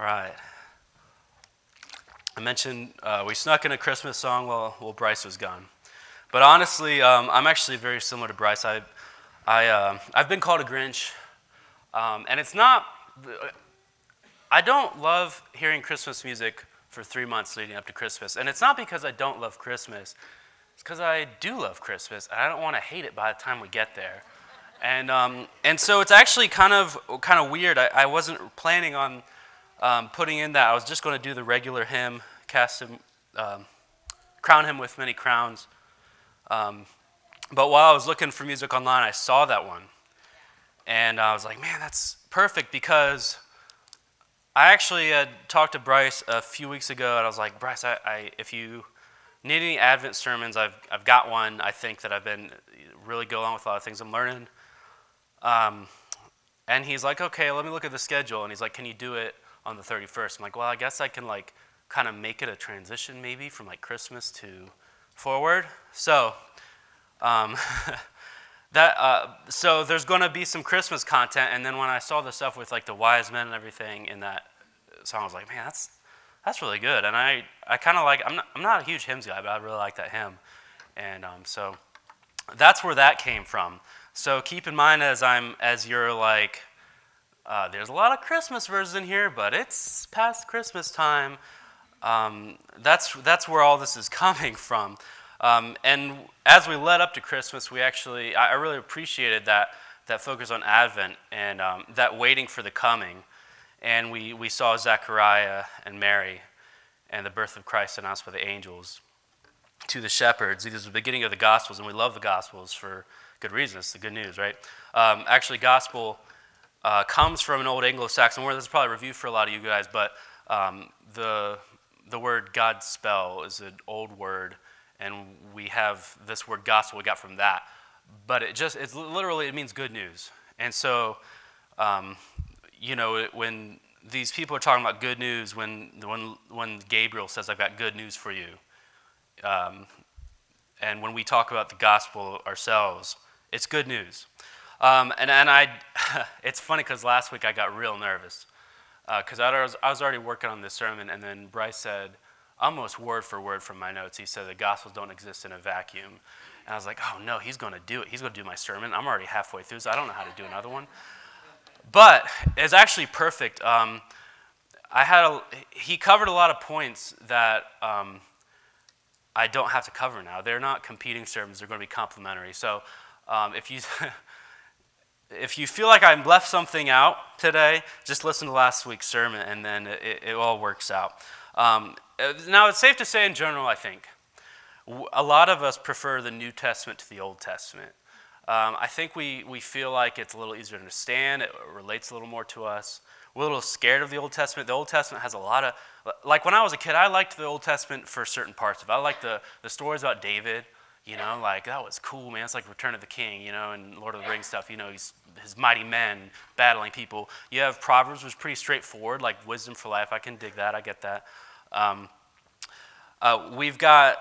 All right. I mentioned uh, we snuck in a Christmas song while, while Bryce was gone. But honestly, um, I'm actually very similar to Bryce. I, I, uh, I've been called a Grinch, um, and it's not, I don't love hearing Christmas music for three months leading up to Christmas. And it's not because I don't love Christmas, it's because I do love Christmas, and I don't want to hate it by the time we get there. And, um, and so it's actually kind of, kind of weird. I, I wasn't planning on um, putting in that. I was just going to do the regular hymn, cast him, um, crown him with many crowns. Um, but while I was looking for music online, I saw that one. And I was like, man, that's perfect because I actually had talked to Bryce a few weeks ago, and I was like, Bryce, I, I, if you need any Advent sermons, I've, I've got one. I think that I've been really going on with a lot of things I'm learning. Um, and he's like, okay, let me look at the schedule. And he's like, can you do it on the 31st? I'm like, well, I guess I can like kind of make it a transition maybe from like Christmas to forward. So, um, that uh, so there's going to be some Christmas content. And then when I saw the stuff with like the wise men and everything in that song, I was like, man, that's that's really good. And I I kind of like I'm not, I'm not a huge hymns guy, but I really like that hymn. And um, so that's where that came from. So keep in mind as I'm as you're like, uh, there's a lot of Christmas verses in here, but it's past Christmas time. Um, that's that's where all this is coming from. Um, and as we led up to Christmas, we actually I, I really appreciated that that focus on Advent and um, that waiting for the coming. And we, we saw Zechariah and Mary and the birth of Christ announced by the angels to the shepherds. It is the beginning of the Gospels, and we love the Gospels for good reason. It's the good news, right? Um, actually, gospel uh, comes from an old Anglo-Saxon word. This is probably review for a lot of you guys, but um, the the word God spell is an old word, and we have this word gospel we got from that. But it just it's literally it means good news, and so um, you know when these people are talking about good news, when when when Gabriel says I've got good news for you. Um, and when we talk about the gospel ourselves, it's good news. Um, and, and I, it's funny because last week I got real nervous because uh, I, was, I was already working on this sermon, and then Bryce said, almost word for word from my notes, he said, The Gospels don't exist in a vacuum. And I was like, Oh no, he's going to do it. He's going to do my sermon. I'm already halfway through, so I don't know how to do another one. But it's actually perfect. Um, I had a, he covered a lot of points that um, I don't have to cover now. They're not competing sermons, they're going to be complementary. So um, if, you, if you feel like I left something out today, just listen to last week's sermon and then it, it all works out. Um, now, it's safe to say, in general, I think, a lot of us prefer the New Testament to the Old Testament. Um, I think we, we feel like it's a little easier to understand, it relates a little more to us. We're a little scared of the Old Testament. The Old Testament has a lot of, like when I was a kid, I liked the Old Testament for certain parts of it. I liked the, the stories about David. You know, like that was cool, man. It's like Return of the King, you know, and Lord of the Rings stuff. You know, he's, his mighty men battling people. You have Proverbs, which is pretty straightforward, like wisdom for life. I can dig that. I get that. Um, uh, we've got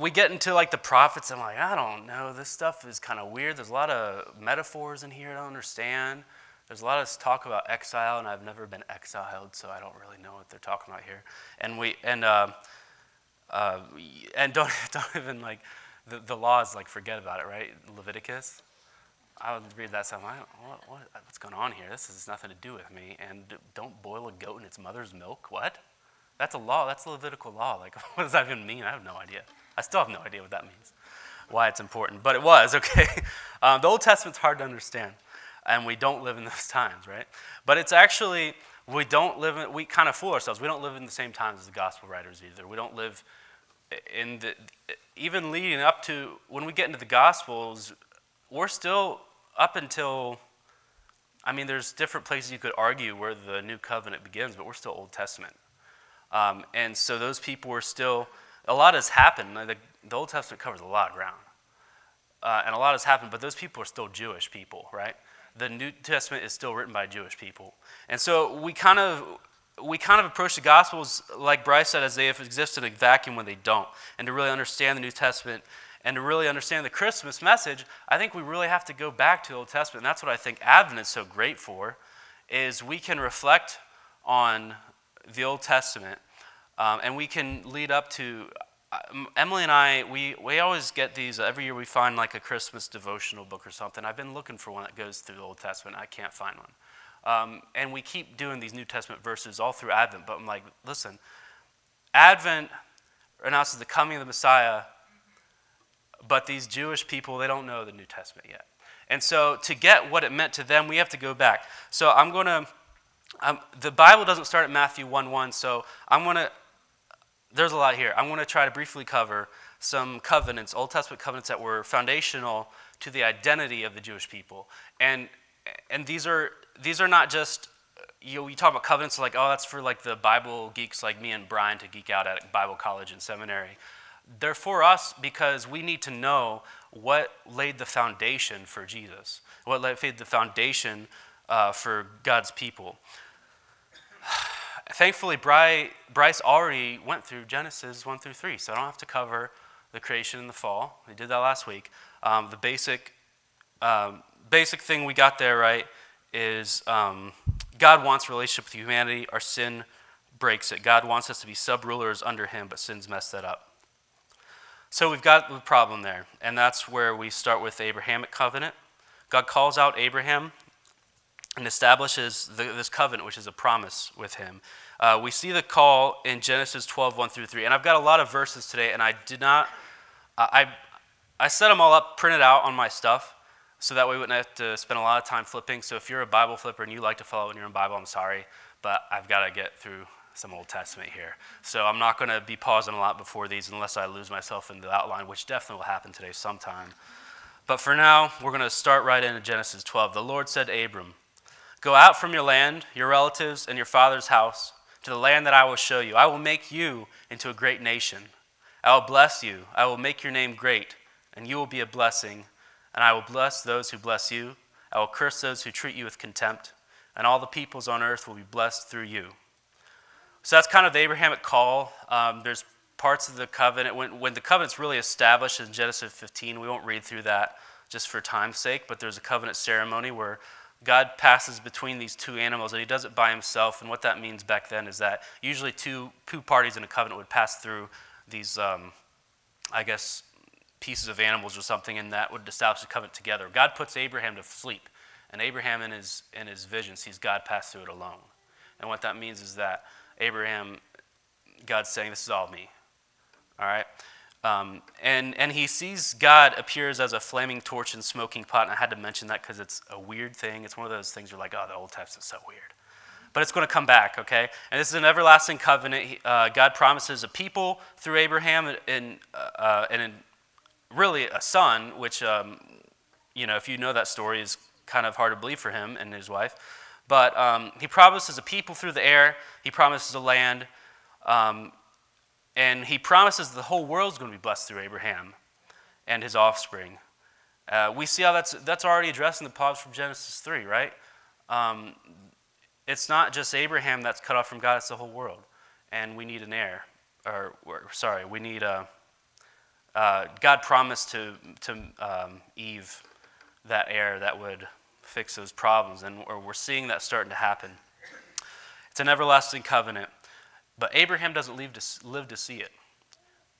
we get into like the prophets. I'm like, I don't know. This stuff is kind of weird. There's a lot of metaphors in here I don't understand. There's a lot of talk about exile, and I've never been exiled, so I don't really know what they're talking about here. And we and uh, uh, and don't don't even like the, the laws like forget about it, right? Leviticus. I would read that stuff. I, what, what, what's going on here? This has nothing to do with me. And don't boil a goat in its mother's milk. What? That's a law. That's a Levitical law. Like, what does that even mean? I have no idea. I still have no idea what that means, why it's important. But it was, okay? Um, the Old Testament's hard to understand, and we don't live in those times, right? But it's actually, we don't live in, we kind of fool ourselves. We don't live in the same times as the gospel writers either. We don't live in the, even leading up to, when we get into the gospels, we're still up until, I mean, there's different places you could argue where the new covenant begins, but we're still Old Testament. Um, and so those people were still, a lot has happened. The, the Old Testament covers a lot of ground. Uh, and a lot has happened, but those people are still Jewish people, right? The New Testament is still written by Jewish people. And so we kind of we kind of approach the Gospels, like Bryce said, as they existed in a vacuum when they don't. And to really understand the New Testament and to really understand the Christmas message, I think we really have to go back to the Old Testament. And that's what I think Advent is so great for, is we can reflect on the Old Testament, um, and we can lead up to. Uh, Emily and I, we, we always get these, every year we find like a Christmas devotional book or something. I've been looking for one that goes through the Old Testament. I can't find one. Um, and we keep doing these New Testament verses all through Advent, but I'm like, listen, Advent announces the coming of the Messiah, but these Jewish people, they don't know the New Testament yet. And so to get what it meant to them, we have to go back. So I'm going to, um, the Bible doesn't start at Matthew 1 1, so I'm going to, there's a lot here. I'm going to try to briefly cover some covenants, Old Testament covenants that were foundational to the identity of the Jewish people. And, and these, are, these are not just you know, you talk about covenants like, oh, that's for like the Bible geeks like me and Brian to geek out at Bible college and seminary. They're for us because we need to know what laid the foundation for Jesus, what laid the foundation uh, for God's people. Thankfully, Bryce already went through Genesis 1 through 3, so I don't have to cover the creation and the fall. We did that last week. Um, the basic, um, basic thing we got there, right, is um, God wants relationship with humanity. Our sin breaks it. God wants us to be sub rulers under Him, but sin's messed that up. So we've got the problem there, and that's where we start with the Abrahamic covenant. God calls out Abraham and establishes the, this covenant, which is a promise with him. Uh, we see the call in Genesis 12, 1 through 3. And I've got a lot of verses today, and I did not, uh, I, I set them all up, printed out on my stuff, so that way we wouldn't have to spend a lot of time flipping. So if you're a Bible flipper and you like to follow when you're in your own Bible, I'm sorry, but I've got to get through some Old Testament here. So I'm not going to be pausing a lot before these unless I lose myself in the outline, which definitely will happen today sometime. But for now, we're going to start right into Genesis 12. The Lord said to Abram, Go out from your land, your relatives, and your father's house to the land that I will show you. I will make you into a great nation. I will bless you. I will make your name great, and you will be a blessing. And I will bless those who bless you. I will curse those who treat you with contempt. And all the peoples on earth will be blessed through you. So that's kind of the Abrahamic call. Um, there's parts of the covenant. When, when the covenant's really established in Genesis 15, we won't read through that just for time's sake, but there's a covenant ceremony where God passes between these two animals, and he does it by himself. And what that means back then is that usually two, two parties in a covenant would pass through these, um, I guess, pieces of animals or something, and that would establish a covenant together. God puts Abraham to sleep, and Abraham in his, in his vision sees God pass through it alone. And what that means is that Abraham, God's saying, This is all me. All right? Um, and, and he sees God appears as a flaming torch and smoking pot. And I had to mention that because it's a weird thing. It's one of those things you're like, oh, the Old Testament's so weird. But it's going to come back, okay? And this is an everlasting covenant. Uh, God promises a people through Abraham and, uh, and really a son, which, um, you know, if you know that story, is kind of hard to believe for him and his wife. But um, he promises a people through the heir, he promises a land, um, and he promises the whole world is going to be blessed through Abraham and his offspring. Uh, we see how that's, that's already addressed in the promise from Genesis 3, right? Um, it's not just Abraham that's cut off from God, it's the whole world. And we need an heir. Or, or sorry, we need a, uh, God promised to, to um, Eve that heir that would fix those problems, and we're seeing that starting to happen. It's an everlasting covenant, but Abraham doesn't live to, live to see it.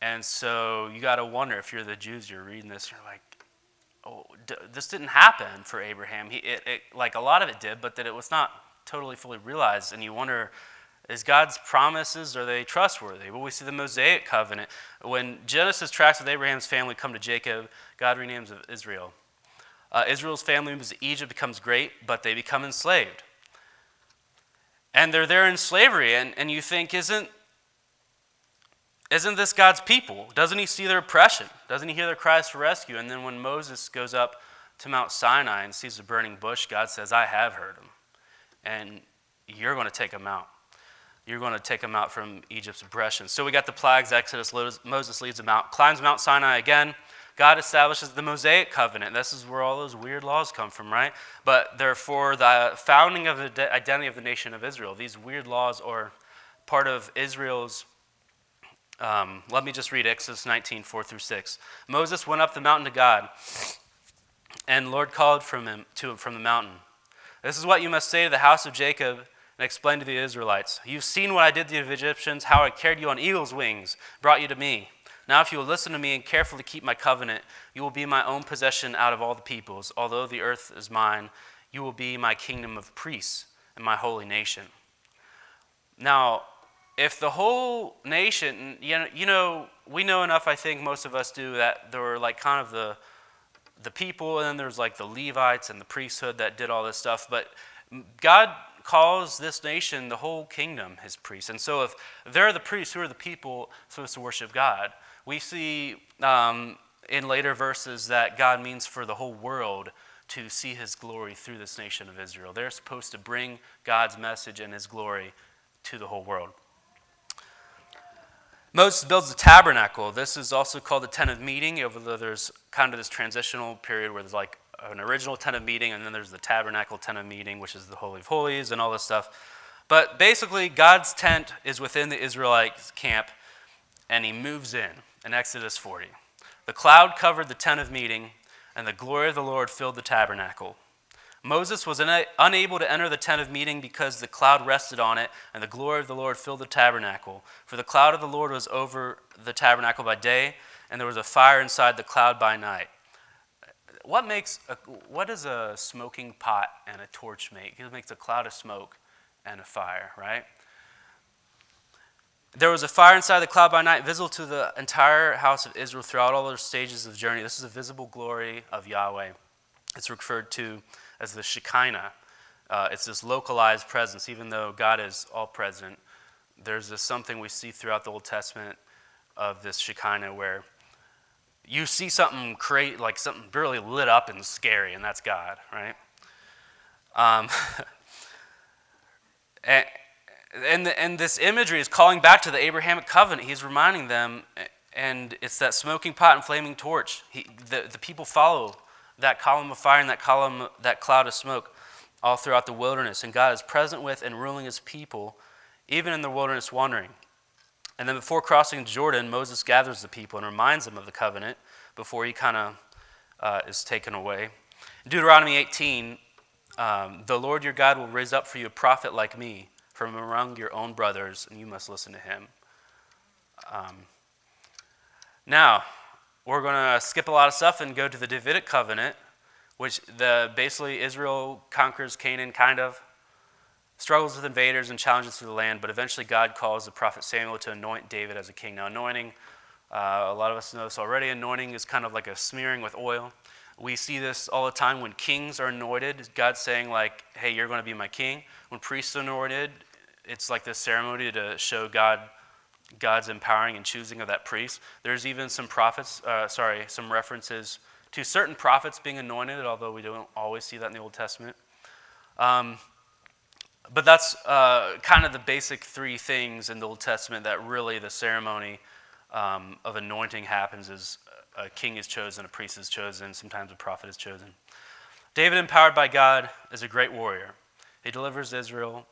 And so you got to wonder if you're the Jews, you're reading this, you're like, oh, d- this didn't happen for Abraham. He, it, it, like a lot of it did, but that it was not totally fully realized. And you wonder, is God's promises, are they trustworthy? Well, we see the Mosaic covenant. When Genesis tracks with Abraham's family come to Jacob, God renames Israel. Uh, Israel's family moves to Egypt, becomes great, but they become enslaved. And they're there in slavery, and, and you think, isn't, isn't this God's people? Doesn't he see their oppression? Doesn't he hear their cries for rescue? And then when Moses goes up to Mount Sinai and sees the burning bush, God says, I have heard him, and you're going to take him out you're going to take them out from Egypt's oppression. So we got the plagues, Exodus, Moses leads them out, climbs Mount Sinai again. God establishes the Mosaic covenant. This is where all those weird laws come from, right? But they're for the founding of the identity of the nation of Israel. These weird laws are part of Israel's. Um, let me just read Exodus 19, 4 through 6. Moses went up the mountain to God, and Lord called from him to him from the mountain. This is what you must say to the house of Jacob and explained to the Israelites, You've seen what I did to the Egyptians, how I carried you on eagle's wings, brought you to me. Now, if you will listen to me and carefully keep my covenant, you will be my own possession out of all the peoples. Although the earth is mine, you will be my kingdom of priests and my holy nation. Now, if the whole nation, you know, you know, we know enough, I think most of us do, that there were like kind of the, the people, and then there's like the Levites and the priesthood that did all this stuff. But God calls this nation, the whole kingdom, his priests. And so if they're the priests, who are the people supposed to worship God? We see um, in later verses that God means for the whole world to see his glory through this nation of Israel. They're supposed to bring God's message and his glory to the whole world. Moses builds the tabernacle. This is also called the tent of meeting, although there's kind of this transitional period where there's like an original tent of meeting, and then there's the tabernacle tent of meeting, which is the Holy of Holies and all this stuff. But basically, God's tent is within the Israelite camp, and he moves in in Exodus 40. The cloud covered the tent of meeting, and the glory of the Lord filled the tabernacle. Moses was unable to enter the tent of meeting because the cloud rested on it, and the glory of the Lord filled the tabernacle. For the cloud of the Lord was over the tabernacle by day, and there was a fire inside the cloud by night. What makes a, what does a smoking pot and a torch make? It makes a cloud of smoke and a fire, right? There was a fire inside the cloud by night, visible to the entire house of Israel throughout all their stages of journey. This is a visible glory of Yahweh. It's referred to as the Shekinah. Uh, it's this localized presence, even though God is all present. There's this something we see throughout the Old Testament of this Shekinah where you see something create like something really lit up and scary, and that's God, right? Um, and, and, and this imagery is calling back to the Abrahamic covenant. He's reminding them, and it's that smoking pot and flaming torch. He, the, the people follow that column of fire and that column, that cloud of smoke all throughout the wilderness. And God is present with and ruling his people, even in the wilderness wandering. And then before crossing Jordan, Moses gathers the people and reminds them of the covenant before he kind of uh, is taken away. In Deuteronomy 18, um, the Lord your God will raise up for you a prophet like me from among your own brothers, and you must listen to him. Um, now, we're going to skip a lot of stuff and go to the Davidic covenant, which the, basically Israel conquers Canaan, kind of, struggles with invaders and challenges through the land, but eventually God calls the prophet Samuel to anoint David as a king. Now, anointing, uh, a lot of us know this already, anointing is kind of like a smearing with oil. We see this all the time when kings are anointed. God's saying, like, hey, you're going to be my king. When priests are anointed, it's like this ceremony to show God God's empowering and choosing of that priest. There's even some prophets, uh, sorry, some references to certain prophets being anointed, although we don't always see that in the Old Testament. Um, but that's uh, kind of the basic three things in the Old Testament that really the ceremony um, of anointing happens is a king is chosen, a priest is chosen, sometimes a prophet is chosen. David, empowered by God, is a great warrior. He delivers Israel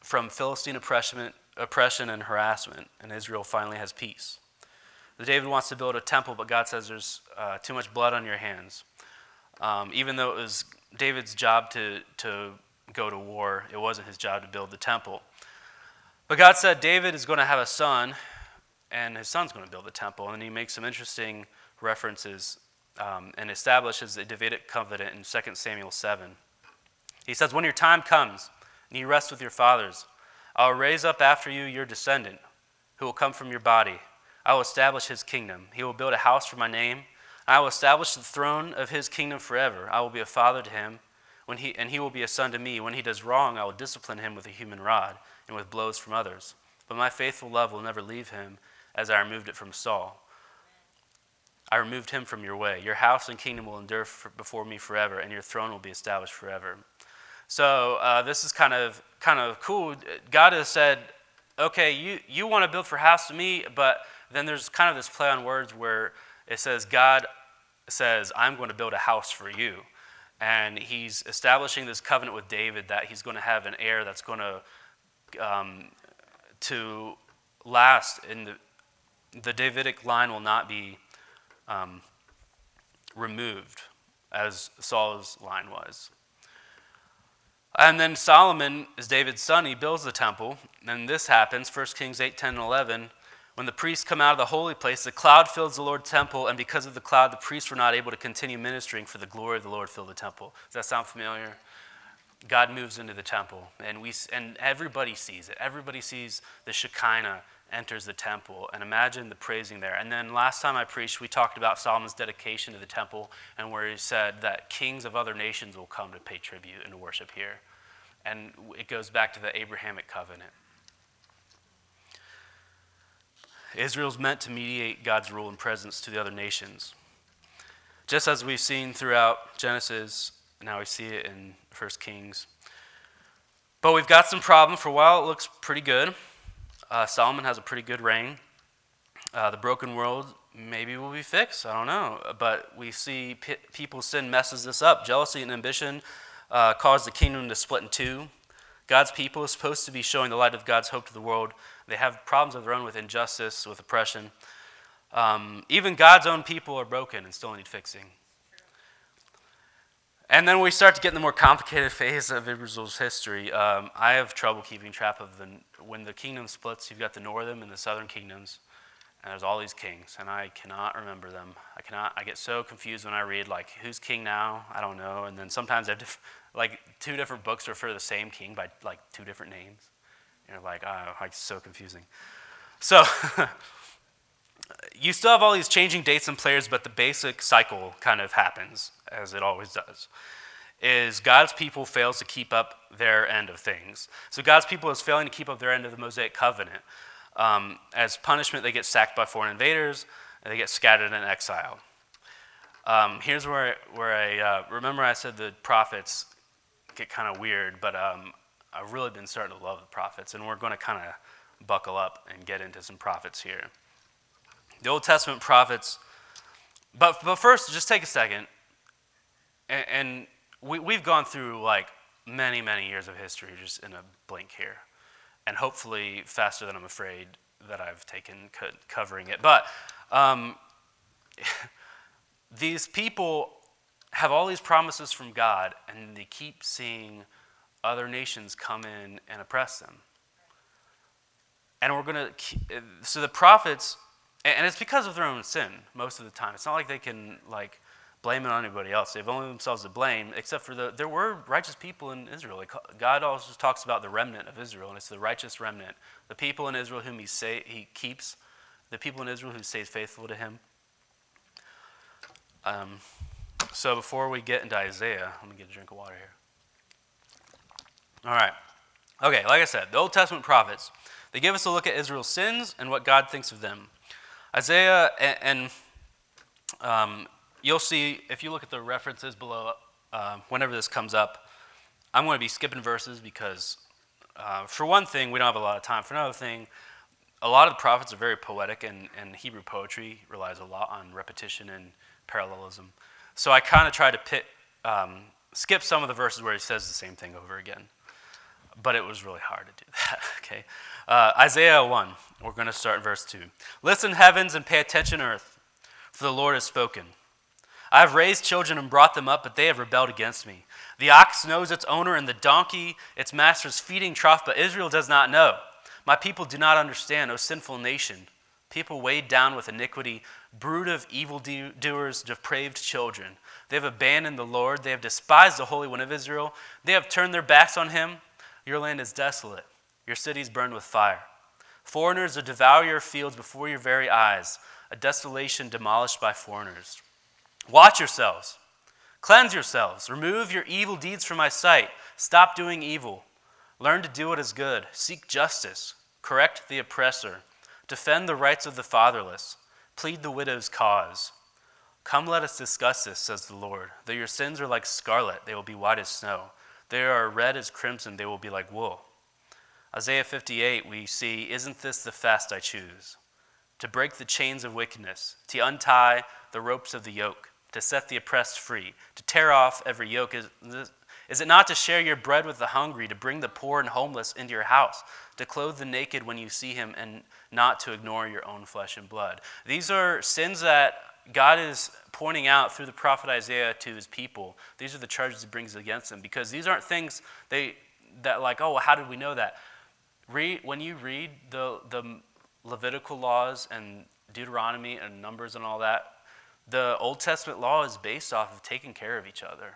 from Philistine oppression, oppression and harassment, and Israel finally has peace. David wants to build a temple, but God says there's uh, too much blood on your hands. Um, even though it was David's job to, to go to war, it wasn't his job to build the temple. But God said David is going to have a son, and his son's going to build the temple. And he makes some interesting references um, and establishes the Davidic covenant in 2 Samuel 7. He says, When your time comes and you rest with your fathers, I will raise up after you your descendant, who will come from your body. I will establish his kingdom. He will build a house for my name. I will establish the throne of his kingdom forever. I will be a father to him, when he, and he will be a son to me. When he does wrong, I will discipline him with a human rod and with blows from others. But my faithful love will never leave him, as I removed it from Saul. I removed him from your way. Your house and kingdom will endure before me forever, and your throne will be established forever. So uh, this is kind of kind of cool. God has said, okay, you, you want to build for house to me, but then there's kind of this play on words where it says God says, I'm going to build a house for you. And he's establishing this covenant with David that he's going to have an heir that's going to um, to last. In the the Davidic line will not be um, removed as Saul's line was. And then Solomon is David's son. He builds the temple. And this happens, 1 Kings 8, 10, and 11. When the priests come out of the holy place, the cloud fills the Lord's temple, and because of the cloud, the priests were not able to continue ministering, for the glory of the Lord filled the temple. Does that sound familiar? God moves into the temple, and, we, and everybody sees it. Everybody sees the Shekinah enters the temple, and imagine the praising there. And then last time I preached, we talked about Solomon's dedication to the temple, and where he said that kings of other nations will come to pay tribute and worship here. And it goes back to the Abrahamic covenant. Israel's meant to mediate God's rule and presence to the other nations. Just as we've seen throughout Genesis, now we see it in 1 Kings. But we've got some problem. For a while, it looks pretty good. Uh, Solomon has a pretty good reign. Uh, the broken world maybe will be fixed. I don't know. But we see p- people's sin messes this up. Jealousy and ambition uh, cause the kingdom to split in two. God's people is supposed to be showing the light of God's hope to the world. They have problems of their own with injustice, with oppression. Um, even God's own people are broken and still need fixing. And then we start to get in the more complicated phase of Israel's history. Um, I have trouble keeping track of the when the kingdom splits. You've got the northern and the southern kingdoms, and there's all these kings, and I cannot remember them. I cannot. I get so confused when I read like who's king now. I don't know. And then sometimes I have to, like two different books refer to the same king by like two different names. You're like, oh, like so confusing. So you still have all these changing dates and players, but the basic cycle kind of happens as it always does. Is God's people fails to keep up their end of things. So God's people is failing to keep up their end of the Mosaic covenant. Um, as punishment, they get sacked by foreign invaders and they get scattered in exile. Um, here's where, where I uh, remember I said the prophets get kind of weird, but um, I've really been starting to love the prophets, and we're going to kind of buckle up and get into some prophets here. The Old Testament prophets, but, but first, just take a second, and, and we, we've gone through like many, many years of history just in a blink here, and hopefully faster than I'm afraid that I've taken covering it. But um, these people have all these promises from God, and they keep seeing other nations come in and oppress them. And we're going to, so the prophets, and it's because of their own sin most of the time. It's not like they can, like, blame it on anybody else. They've only themselves to blame, except for the, there were righteous people in Israel. God also talks about the remnant of Israel, and it's the righteous remnant, the people in Israel whom he, say, he keeps, the people in Israel who stays faithful to him. Um, so before we get into Isaiah, let me get a drink of water here. All right. Okay, like I said, the Old Testament prophets, they give us a look at Israel's sins and what God thinks of them. Isaiah, and, and um, you'll see, if you look at the references below, uh, whenever this comes up, I'm going to be skipping verses because, uh, for one thing, we don't have a lot of time. For another thing, a lot of the prophets are very poetic, and, and Hebrew poetry relies a lot on repetition and parallelism. So I kind of try to pick, um, skip some of the verses where he says the same thing over again but it was really hard to do that. Okay, uh, Isaiah one. We're going to start in verse two. Listen, heavens, and pay attention, earth, for the Lord has spoken. I have raised children and brought them up, but they have rebelled against me. The ox knows its owner, and the donkey its master's feeding trough, but Israel does not know. My people do not understand, O sinful nation. People weighed down with iniquity, brood of evildoers, depraved children. They have abandoned the Lord. They have despised the Holy One of Israel. They have turned their backs on him. Your land is desolate, your cities burned with fire. Foreigners will devour your fields before your very eyes, a desolation demolished by foreigners. Watch yourselves, cleanse yourselves, remove your evil deeds from my sight. Stop doing evil. Learn to do what is good, seek justice, correct the oppressor, defend the rights of the fatherless, plead the widow's cause. Come, let us discuss this, says the Lord. Though your sins are like scarlet, they will be white as snow. They are red as crimson, they will be like wool. Isaiah 58, we see, Isn't this the fast I choose? To break the chains of wickedness, to untie the ropes of the yoke, to set the oppressed free, to tear off every yoke. Is, is it not to share your bread with the hungry, to bring the poor and homeless into your house, to clothe the naked when you see him, and not to ignore your own flesh and blood? These are sins that God is pointing out through the prophet Isaiah to his people. These are the charges he brings against them because these aren't things they that like, oh, well, how did we know that? Read when you read the the Levitical laws and Deuteronomy and Numbers and all that, the Old Testament law is based off of taking care of each other.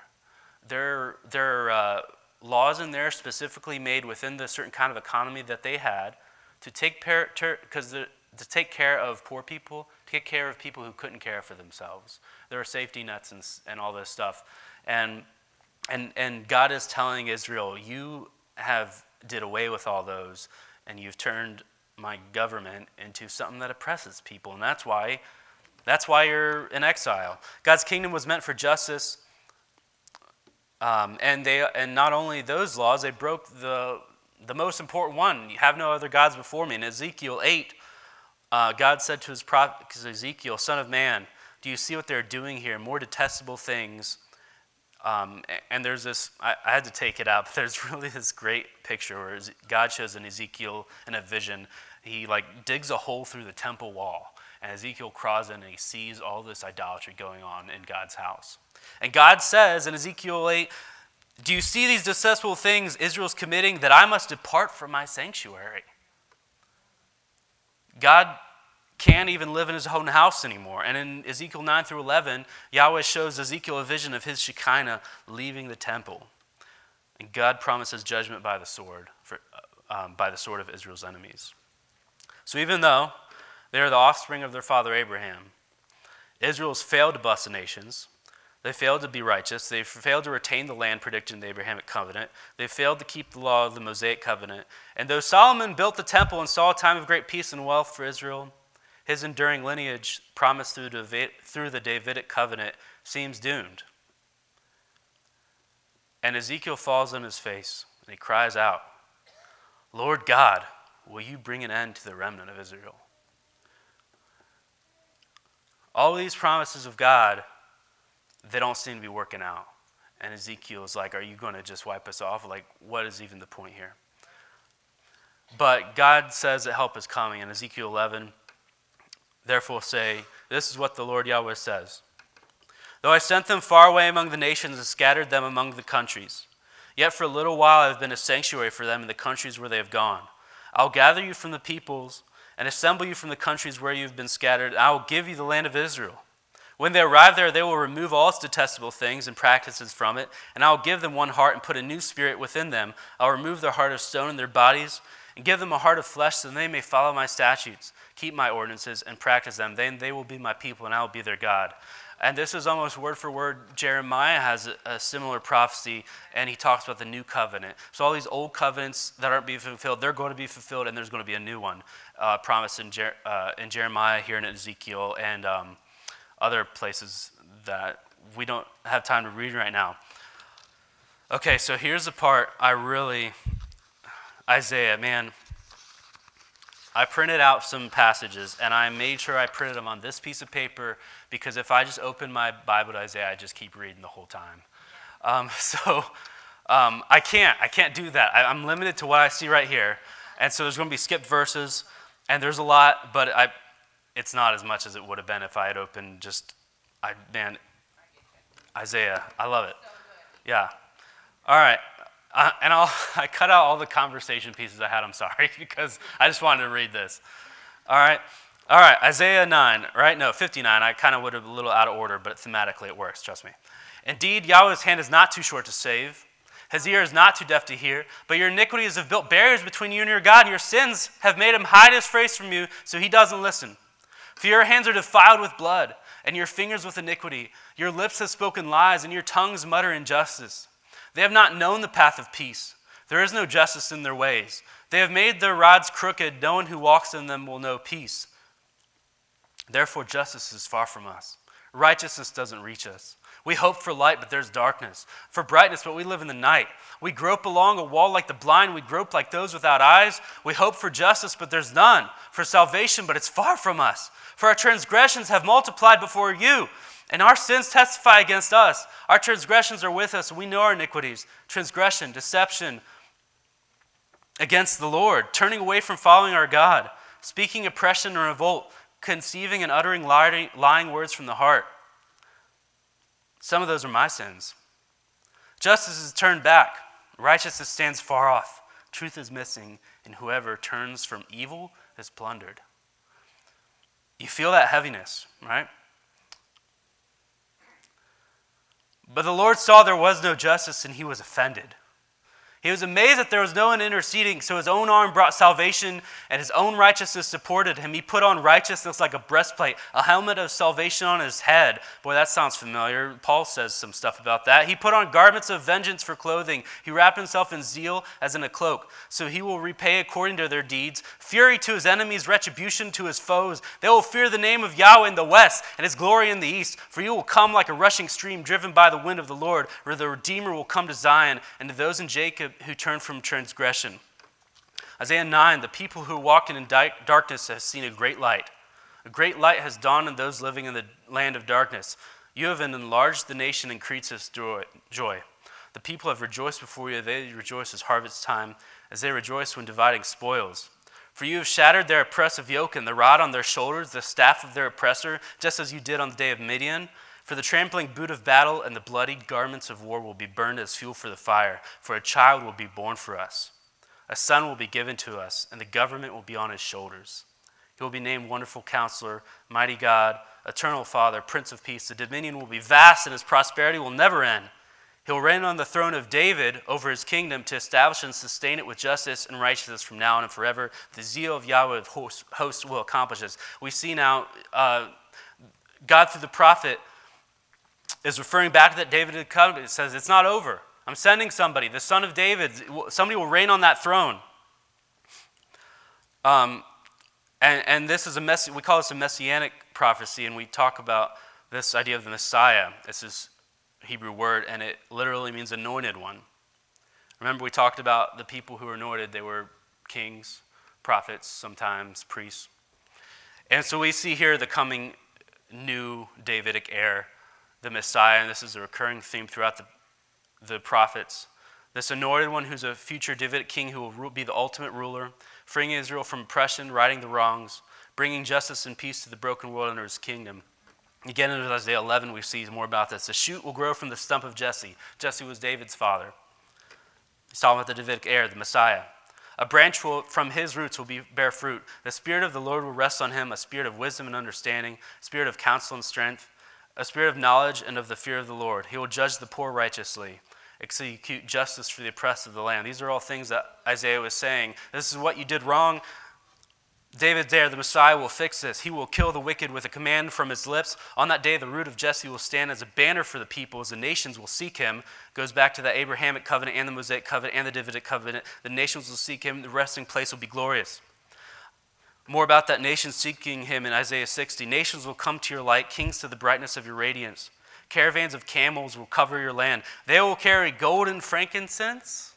There, there are uh, laws in there specifically made within the certain kind of economy that they had to take care, because to take care of poor people, to take care of people who couldn't care for themselves. There are safety nets and, and all this stuff. And, and, and God is telling Israel, you have did away with all those, and you've turned my government into something that oppresses people. And that's why, that's why you're in exile. God's kingdom was meant for justice. Um, and, they, and not only those laws, they broke the, the most important one you have no other gods before me. In Ezekiel 8, uh, God said to his prophet Ezekiel, Son of man, do you see what they're doing here? More detestable things. Um, and there's this, I, I, had to take it out, but there's really this great picture where God shows in Ezekiel in a vision, he like digs a hole through the temple wall. And Ezekiel crawls in and he sees all this idolatry going on in God's house. And God says in Ezekiel 8, Do you see these detestable things Israel's committing that I must depart from my sanctuary? God can't even live in his own house anymore. And in Ezekiel 9 through 11, Yahweh shows Ezekiel a vision of his Shekinah leaving the temple. And God promises judgment by the sword, for, uh, um, by the sword of Israel's enemies. So even though they are the offspring of their father Abraham, Israel's failed to bless the nations. They failed to be righteous. They failed to retain the land predicted in the Abrahamic covenant. They failed to keep the law of the Mosaic covenant. And though Solomon built the temple and saw a time of great peace and wealth for Israel, his enduring lineage promised through, through the Davidic covenant seems doomed. And Ezekiel falls on his face and he cries out, Lord God, will you bring an end to the remnant of Israel? All these promises of God, they don't seem to be working out. And Ezekiel is like, Are you going to just wipe us off? Like, what is even the point here? But God says that help is coming. In Ezekiel 11, therefore say, This is what the Lord Yahweh says. Though I sent them far away among the nations and scattered them among the countries, yet for a little while I have been a sanctuary for them in the countries where they have gone. I'll gather you from the peoples and assemble you from the countries where you have been scattered, and I will give you the land of Israel. When they arrive there, they will remove all its detestable things and practices from it, and I will give them one heart and put a new spirit within them. I'll remove their heart of stone in their bodies and give them a heart of flesh so they may follow my statutes keep my ordinances, and practice them. Then they will be my people, and I will be their God. And this is almost word for word. Jeremiah has a, similar prophecy, and he talks about the new covenant. So, all these old covenants that aren't being fulfilled, they're going to be fulfilled, and there's going to be a new one uh, promised in, Jer- uh, in Jeremiah, here in Ezekiel, and um, other places that we don't have time to read right now. Okay, so here's the part I really, Isaiah, man, I printed out some passages and I made sure I printed them on this piece of paper because if I just open my Bible to Isaiah, I just keep reading the whole time. Um, so um, I can't. I can't do that. I, am limited to what I see right here. And so there's going to be skipped verses and there's a lot, but I, it's not as much as it would have been if I had opened just, I, man, Isaiah. I love it. Yeah. All right. Uh, and I'll, I cut out all the conversation pieces I had, I'm sorry, because I just wanted to read this. All right. All right, Isaiah 9, right? No, 59. I kind of would have a little out of order, but thematically it works, trust me. Indeed, Yahweh's hand is not too short to save. His ear is not too deaf to hear, but your iniquities have built barriers between you and your God, and your sins have made him hide his face from you, so he doesn't listen. For your hands are defiled with blood, and your fingers with iniquity. Your lips have spoken lies, and your tongues mutter injustice. They have not known the path of peace. There is no justice in their ways. They have made their rods crooked. No one who walks in them will know peace. Therefore, justice is far from us. Righteousness doesn't reach us. We hope for light, but there's darkness. For brightness, but we live in the night. We grope along a wall like the blind. We grope like those without eyes. We hope for justice, but there's none. For salvation, but it's far from us. For our transgressions have multiplied before you, and our sins testify against us. Our transgressions are with us, we know our iniquities. Transgression, deception against the Lord, turning away from following our God, speaking oppression and revolt, conceiving and uttering lying, lying words from the heart. Some of those are my sins. Justice is turned back, righteousness stands far off, truth is missing, and whoever turns from evil is plundered. You feel that heaviness, right? But the Lord saw there was no justice and he was offended. He was amazed that there was no one interceding, so his own arm brought salvation and his own righteousness supported him. He put on righteousness like a breastplate, a helmet of salvation on his head. Boy, that sounds familiar. Paul says some stuff about that. He put on garments of vengeance for clothing. He wrapped himself in zeal as in a cloak, so he will repay according to their deeds. Fury to his enemies, retribution to his foes. They will fear the name of Yahweh in the west and his glory in the east, for he will come like a rushing stream driven by the wind of the Lord, where the Redeemer will come to Zion and to those in Jacob who turn from transgression. Isaiah 9 The people who walk in darkness have seen a great light. A great light has dawned on those living in the land of darkness. You have enlarged the nation and increased its joy. The people have rejoiced before you. They rejoice as harvest time, as they rejoice when dividing spoils. For you have shattered their oppressive yoke and the rod on their shoulders, the staff of their oppressor, just as you did on the day of Midian. For the trampling boot of battle and the bloodied garments of war will be burned as fuel for the fire, for a child will be born for us. A son will be given to us, and the government will be on his shoulders. He will be named Wonderful Counselor, Mighty God, Eternal Father, Prince of Peace. The dominion will be vast, and his prosperity will never end. He will reign on the throne of David over his kingdom to establish and sustain it with justice and righteousness from now on and forever. The zeal of Yahweh of hosts, will accomplish this. We see now uh, God through the prophet is referring back to that David come. It says, It's not over. I'm sending somebody, the son of David. Somebody will reign on that throne. Um, and, and this is a mess, we call this a messianic prophecy, and we talk about this idea of the Messiah. This Hebrew word, and it literally means anointed one. Remember, we talked about the people who were anointed, they were kings, prophets, sometimes priests. And so we see here the coming new Davidic heir the Messiah, and this is a recurring theme throughout the, the prophets. This anointed one who's a future Davidic king who will be the ultimate ruler, freeing Israel from oppression, righting the wrongs, bringing justice and peace to the broken world under his kingdom. Again, in Isaiah 11, we see more about this. The shoot will grow from the stump of Jesse. Jesse was David's father. He's talking about the Davidic heir, the Messiah. A branch will, from his roots will be, bear fruit. The Spirit of the Lord will rest on him, a spirit of wisdom and understanding, spirit of counsel and strength, a spirit of knowledge and of the fear of the Lord. He will judge the poor righteously, execute justice for the oppressed of the land. These are all things that Isaiah was saying. This is what you did wrong. David there, the Messiah, will fix this. He will kill the wicked with a command from his lips. On that day, the root of Jesse will stand as a banner for the peoples. The nations will seek him. Goes back to the Abrahamic covenant and the Mosaic covenant and the Davidic covenant. The nations will seek him. The resting place will be glorious. More about that nation seeking him in Isaiah 60. Nations will come to your light, kings to the brightness of your radiance. Caravans of camels will cover your land. They will carry gold and frankincense.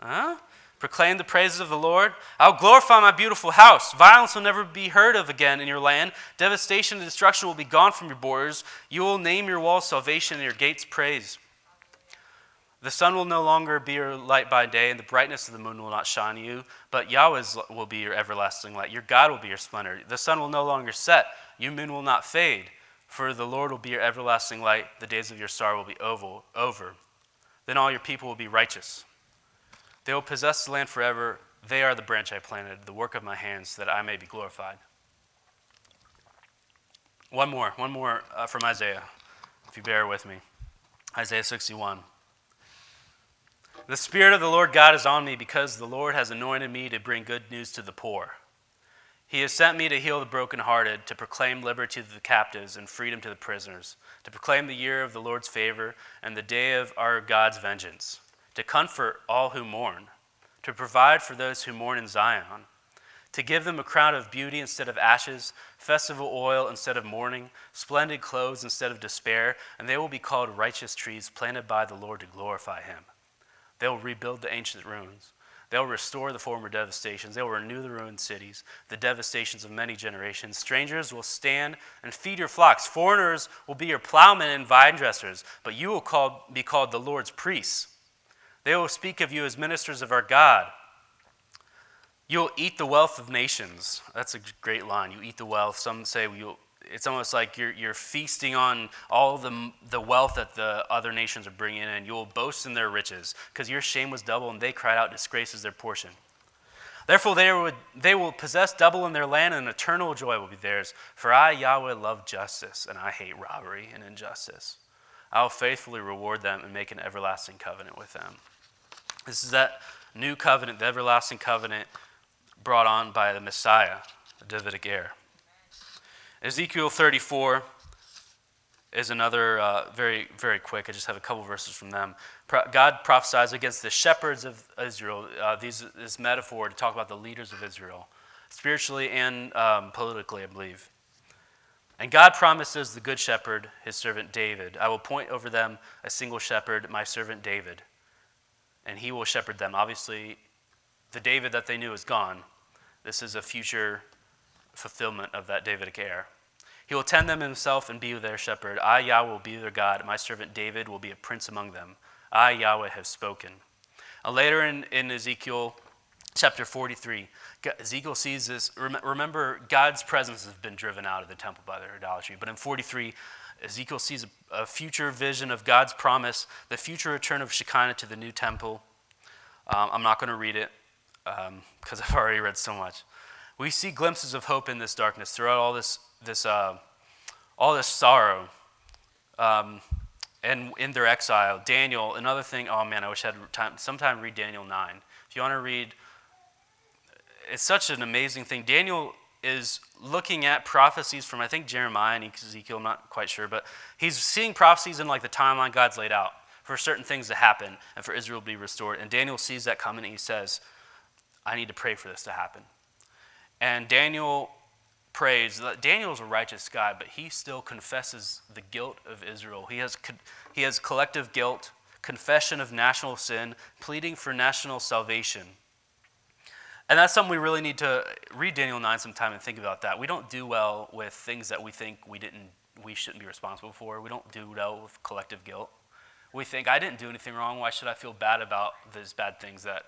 Huh? Proclaim the praises of the Lord. I'll glorify my beautiful house. Violence will never be heard of again in your land. Devastation and destruction will be gone from your borders. You will name your walls salvation and your gates praise. The sun will no longer be your light by day, and the brightness of the moon will not shine you, but Yahweh's will be your everlasting light. Your God will be your splendor. The sun will no longer set, your moon will not fade, for the Lord will be your everlasting light. The days of your star will be oval, over. Then all your people will be righteous. They will possess the land forever. They are the branch I planted, the work of my hands, that I may be glorified. One more, one more uh, from Isaiah, if you bear with me. Isaiah 61. The Spirit of the Lord God is on me because the Lord has anointed me to bring good news to the poor. He has sent me to heal the brokenhearted, to proclaim liberty to the captives and freedom to the prisoners, to proclaim the year of the Lord's favor and the day of our God's vengeance, to comfort all who mourn, to provide for those who mourn in Zion, to give them a crown of beauty instead of ashes, festival oil instead of mourning, splendid clothes instead of despair, and they will be called righteous trees planted by the Lord to glorify him. They'll rebuild the ancient ruins. They'll restore the former devastations. They'll renew the ruined cities, the devastations of many generations. Strangers will stand and feed your flocks. Foreigners will be your plowmen and vine dressers, but you will call, be called the Lord's priests. They will speak of you as ministers of our God. You'll eat the wealth of nations. That's a great line. You eat the wealth. Some say you'll, it's almost like you're, you're feasting on all the, the wealth that the other nations are bringing in. You'll boast in their riches because your shame was double and they cried out, disgrace is their portion. Therefore, they, would, they will possess double in their land, and eternal joy will be theirs. For I, Yahweh, love justice, and I hate robbery and injustice. I will faithfully reward them and make an everlasting covenant with them. This is that new covenant, the everlasting covenant brought on by the Messiah, the Davidic heir. Ezekiel 34 is another uh, very, very quick. I just have a couple verses from them. God prophesies against the shepherds of Israel. Uh, these, this metaphor to talk about the leaders of Israel, spiritually and um, politically, I believe. And God promises the good shepherd, his servant David, I will point over them a single shepherd, my servant David, and he will shepherd them. Obviously, the David that they knew is gone, this is a future fulfillment of that Davidic heir. He will tend them himself and be their shepherd. I, Yahweh, will be their God. My servant David will be a prince among them. I, Yahweh, have spoken. Uh, later in, in Ezekiel chapter 43, Ezekiel sees this. Remember, God's presence has been driven out of the temple by their idolatry. But in 43, Ezekiel sees a, a future vision of God's promise, the future return of Shekinah to the new temple. Um, I'm not going to read it because um, I've already read so much. We see glimpses of hope in this darkness throughout all this, this, uh, all this sorrow. Um, and in their exile, Daniel, another thing, oh man, I wish I had time, sometime read Daniel 9. If you want to read, it's such an amazing thing. Daniel is looking at prophecies from, I think, Jeremiah and Ezekiel, I'm not quite sure, but he's seeing prophecies in like the timeline God's laid out for certain things to happen and for Israel to be restored. And Daniel sees that coming and he says, I need to pray for this to happen. And Daniel prays. Daniel is a righteous guy, but he still confesses the guilt of Israel. He has, he has collective guilt, confession of national sin, pleading for national salvation. And that's something we really need to read Daniel 9 sometime and think about that. We don't do well with things that we think we didn't we shouldn't be responsible for. We don't do well with collective guilt. We think I didn't do anything wrong, why should I feel bad about these bad things that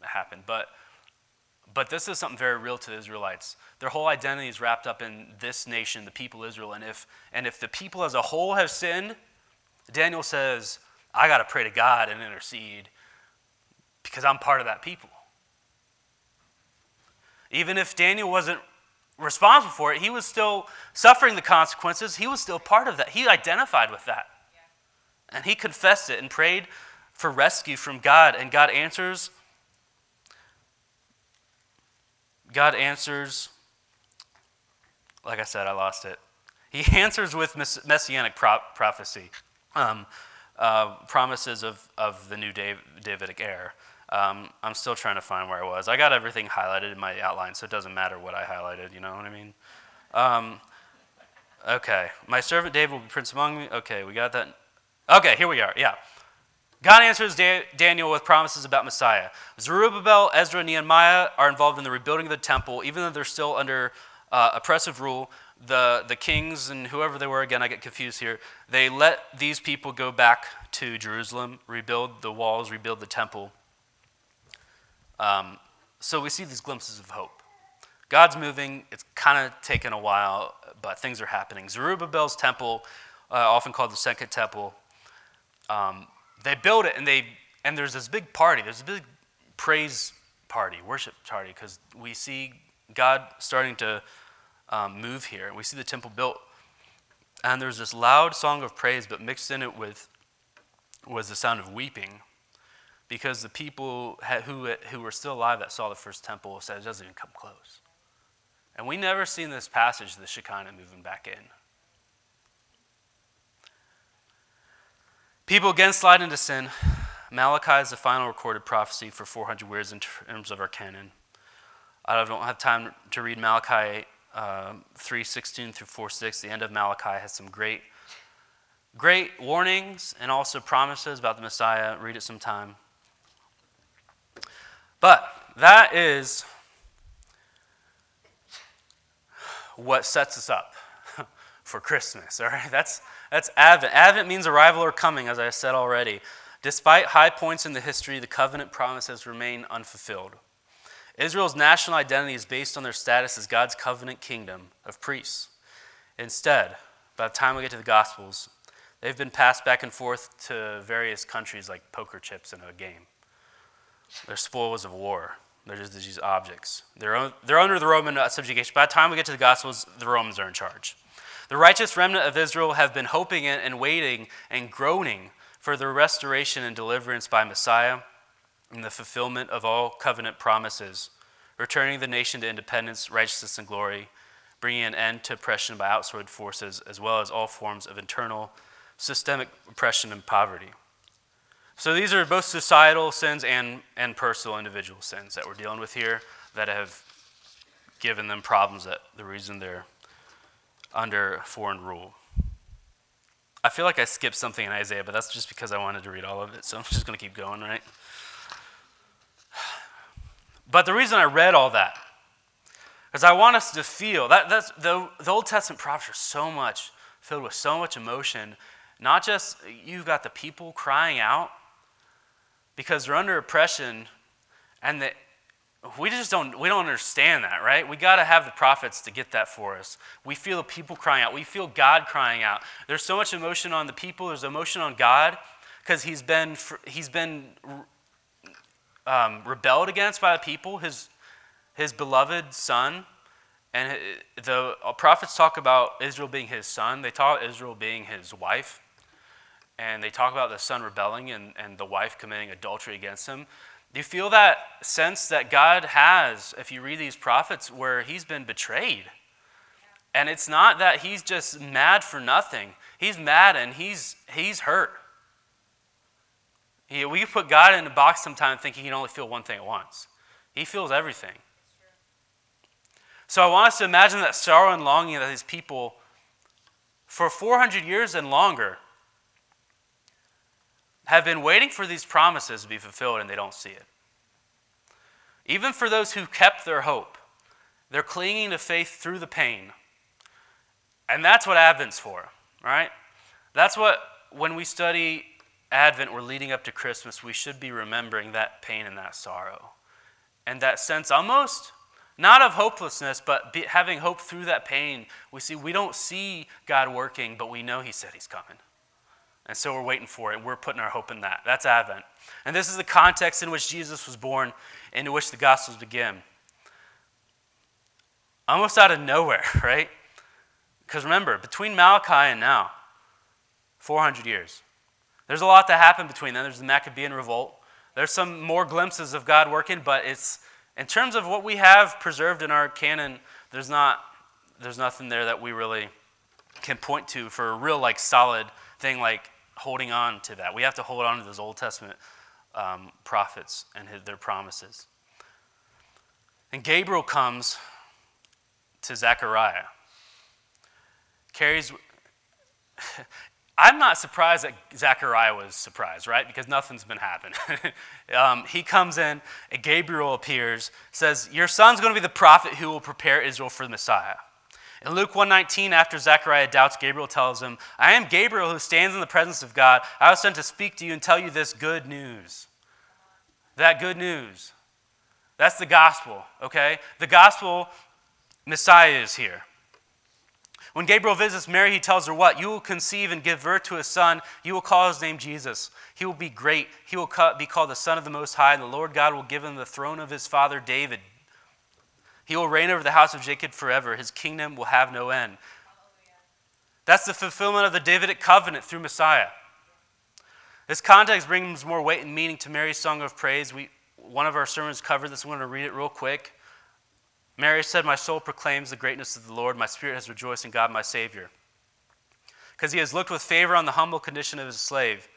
happened? But but this is something very real to the Israelites. Their whole identity is wrapped up in this nation, the people Israel. And if, and if the people as a whole have sinned, Daniel says, I got to pray to God and intercede because I'm part of that people. Even if Daniel wasn't responsible for it, he was still suffering the consequences. He was still part of that. He identified with that. Yeah. And he confessed it and prayed for rescue from God. And God answers God answers, like I said, I lost it. He answers with messianic prophecy, um, uh, promises of, of the new Davidic heir. Um, I'm still trying to find where I was. I got everything highlighted in my outline, so it doesn't matter what I highlighted, you know what I mean? Um, okay, my servant David will be prince among me. Okay, we got that. Okay, here we are, yeah. God answers Daniel with promises about Messiah. Zerubbabel, Ezra, and Nehemiah are involved in the rebuilding of the temple, even though they're still under uh, oppressive rule. The, the kings and whoever they were, again, I get confused here, they let these people go back to Jerusalem, rebuild the walls, rebuild the temple. Um, so we see these glimpses of hope. God's moving. It's kind of taken a while, but things are happening. Zerubbabel's temple, uh, often called the Second Temple, um, they build it and they and there's this big party there's a big praise party worship party because we see god starting to um, move here. We see the temple built and there's this loud song of praise but mixed in it with was the sound of weeping because the people who, who were still alive that saw the first temple said it doesn't even come close. And we never see in this passage the shekinah moving back in People again slide into sin. Malachi is the final recorded prophecy for 400 years in terms of our canon. I don't have time to read Malachi uh, 3:16 through 4:6. The end of Malachi has some great, great warnings and also promises about the Messiah. Read it sometime. But that is what sets us up for Christmas. All right, that's that's Advent. Advent means arrival or coming, as I said already. Despite high points in the history, the covenant promises remain unfulfilled. Israel's national identity is based on their status as God's covenant kingdom of priests. Instead, by the time we get to the Gospels, they've been passed back and forth to various countries like poker chips in a game. They're spoils of war. They're just these objects. They're, they're under the Roman subjugation. By the time we get to the Gospels, the Romans are in charge. The righteous remnant of Israel have been hoping and waiting and groaning for the restoration and deliverance by Messiah and the fulfillment of all covenant promises, returning the nation to independence, righteousness, and glory, bringing an end to oppression by outside forces, as well as all forms of internal systemic oppression and poverty. So these are both societal sins and, and personal individual sins that we're dealing with here that have given them problems that the reason they're under foreign rule. I feel like I skipped something in Isaiah, but that's just because I wanted to read all of it, so I'm just going to keep going, right? But the reason I read all that is I want us to feel that that's, the, the Old Testament prophets are so much filled with so much emotion. Not just you've got the people crying out because they're under oppression and that we just don't we don't understand that right? We got to have the prophets to get that for us. We feel the people crying out. We feel god crying out. There's so much emotion on the people. There's emotion on god because he's been he's been um, rebelled against by the people his his beloved son. And the prophets talk about israel being his son. They talk about israel being his wife. And they talk about the son rebelling and, and the wife committing adultery against him do you feel that sense that God has, if you read these prophets, where he's been betrayed? And it's not that he's just mad for nothing. He's mad and he's, he's hurt. He, we put God in a box sometimes thinking he can only feel one thing at once. He feels everything. So I want us to imagine that sorrow and longing that these people, for 400 years and longer, have been waiting for these promises to be fulfilled and they don't see it. Even for those who kept their hope, they're clinging to faith through the pain. And that's what Advent's for, right? That's what, when we study Advent, we're leading up to Christmas, we should be remembering that pain and that sorrow. And that sense almost, not of hopelessness, but be, having hope through that pain. We see, we don't see God working, but we know He said He's coming. And so we're waiting for it, we're putting our hope in that. That's Advent. And this is the context in which Jesus was born, into which the Gospels begin. Almost out of nowhere, right? Because remember, between Malachi and now, 400 years. There's a lot that happened between them. There's the Maccabean revolt. There's some more glimpses of God working, but it's in terms of what we have preserved in our canon, there's not there's nothing there that we really can point to for a real like solid thing like holding on to that. We have to hold on to those Old Testament um, prophets and his, their promises. And Gabriel comes to Zechariah. Carries. I'm not surprised that Zechariah was surprised, right? Because nothing's been happening. um, he comes in, and Gabriel appears, says, Your son's going to be the prophet who will prepare Israel for the Messiah. In Luke 119, after Zechariah doubts, Gabriel tells him, I am Gabriel who stands in the presence of God. I was sent to speak to you and tell you this good news. That good news. That's the gospel, okay? The gospel, Messiah is here. When Gabriel visits Mary, he tells her what? You will conceive and give birth to a son. You will call his name Jesus. He will be great. He will be called the Son of the Most High, and the Lord God will give him the throne of his father David. He will reign over the house of Jacob forever. His kingdom will have no end. That's the fulfillment of the Davidic covenant through Messiah. This context brings more weight and meaning to Mary's song of praise. We, one of our sermons covered this. I'm going to read it real quick. Mary said, My soul proclaims the greatness of the Lord. My spirit has rejoiced in God, my Savior. Because he has looked with favor on the humble condition of his slave.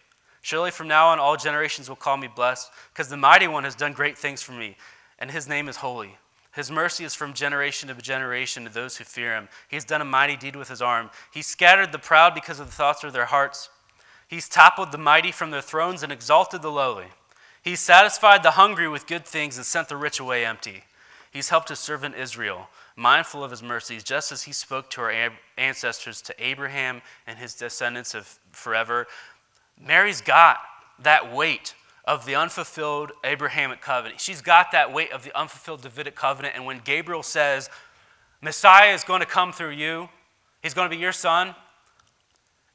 Surely from now on, all generations will call me blessed, because the mighty one has done great things for me, and his name is holy. His mercy is from generation to generation to those who fear him. He has done a mighty deed with his arm. He scattered the proud because of the thoughts of their hearts. He's toppled the mighty from their thrones and exalted the lowly. He's satisfied the hungry with good things and sent the rich away empty. He's helped his servant Israel, mindful of his mercies, just as he spoke to our ancestors, to Abraham and his descendants of forever. Mary's got that weight of the unfulfilled Abrahamic covenant. She's got that weight of the unfulfilled Davidic covenant. And when Gabriel says, Messiah is going to come through you, he's going to be your son,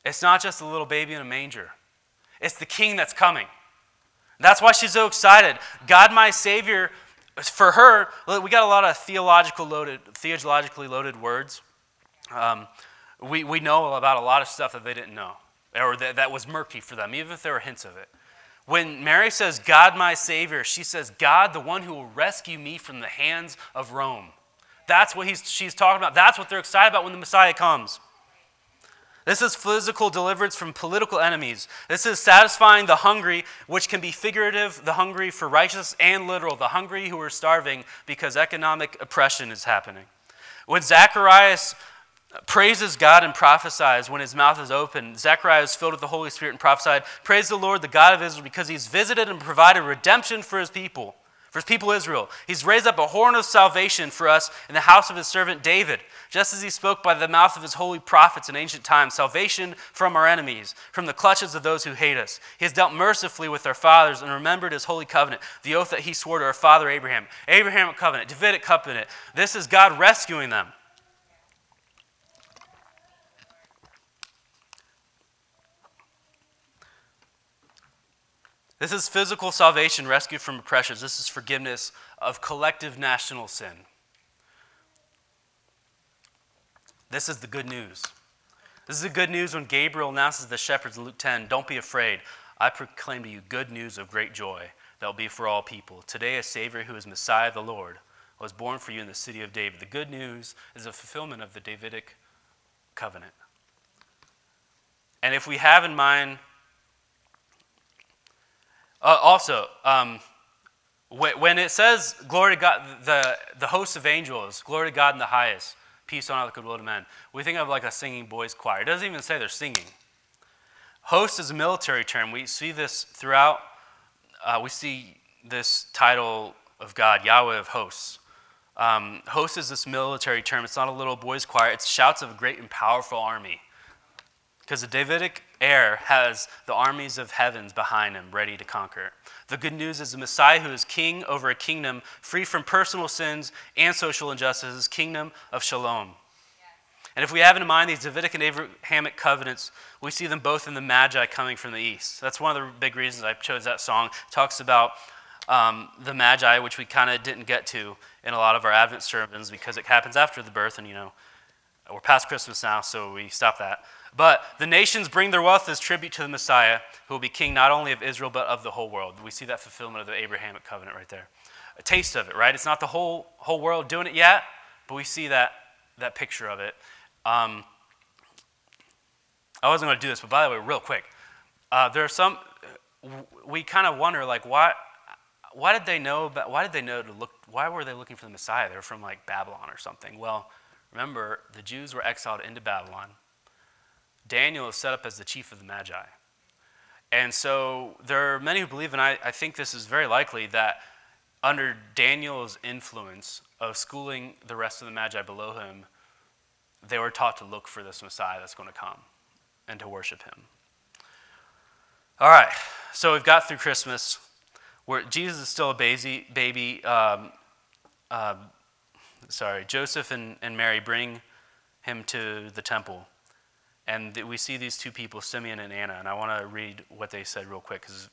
it's not just a little baby in a manger, it's the king that's coming. That's why she's so excited. God, my Savior, for her, we got a lot of theological loaded, theologically loaded words. Um, we, we know about a lot of stuff that they didn't know, or that, that was murky for them, even if there were hints of it. When Mary says, God my Savior, she says, God, the one who will rescue me from the hands of Rome. That's what he's, she's talking about. That's what they're excited about when the Messiah comes. This is physical deliverance from political enemies. This is satisfying the hungry, which can be figurative, the hungry for righteousness, and literal, the hungry who are starving because economic oppression is happening. When Zacharias praises God and prophesies when his mouth is open. Zechariah is filled with the Holy Spirit and prophesied, Praise the Lord, the God of Israel, because he's visited and provided redemption for his people, for his people Israel. He's raised up a horn of salvation for us in the house of his servant David, just as he spoke by the mouth of his holy prophets in ancient times salvation from our enemies, from the clutches of those who hate us. He has dealt mercifully with our fathers and remembered his holy covenant, the oath that he swore to our father Abraham. Abrahamic covenant, Davidic covenant. This is God rescuing them. This is physical salvation, rescue from oppressions. This is forgiveness of collective national sin. This is the good news. This is the good news when Gabriel announces the shepherds in Luke 10 Don't be afraid. I proclaim to you good news of great joy that will be for all people. Today, a Savior who is Messiah the Lord was born for you in the city of David. The good news is a fulfillment of the Davidic covenant. And if we have in mind uh, also, um, when it says glory to God, the, the host of angels, glory to God in the highest, peace on the goodwill to men, we think of like a singing boys' choir. It doesn't even say they're singing. Host is a military term. We see this throughout. Uh, we see this title of God, Yahweh of hosts. Um, host is this military term. It's not a little boys' choir, it's shouts of a great and powerful army. Because the Davidic heir has the armies of heavens behind him, ready to conquer. The good news is the Messiah who is king over a kingdom free from personal sins and social injustices, kingdom of shalom. And if we have in mind these Davidic and Abrahamic covenants, we see them both in the Magi coming from the east. That's one of the big reasons I chose that song. It talks about um, the Magi, which we kind of didn't get to in a lot of our Advent sermons because it happens after the birth, and you know, we're past Christmas now, so we stop that. But the nations bring their wealth as tribute to the Messiah, who will be king not only of Israel, but of the whole world. We see that fulfillment of the Abrahamic covenant right there. A taste of it, right? It's not the whole, whole world doing it yet, but we see that, that picture of it. Um, I wasn't going to do this, but by the way, real quick, uh, there are some, we kind of wonder, like, why, why did they know about, why did they know to look, why were they looking for the Messiah? They were from like Babylon or something. Well, remember, the Jews were exiled into Babylon Daniel is set up as the chief of the Magi. And so there are many who believe, and I, I think this is very likely, that under Daniel's influence of schooling the rest of the Magi below him, they were taught to look for this Messiah that's going to come and to worship him. All right, so we've got through Christmas. Where Jesus is still a baby. baby um, uh, sorry, Joseph and, and Mary bring him to the temple. And we see these two people, Simeon and Anna, and I want to read what they said real quick because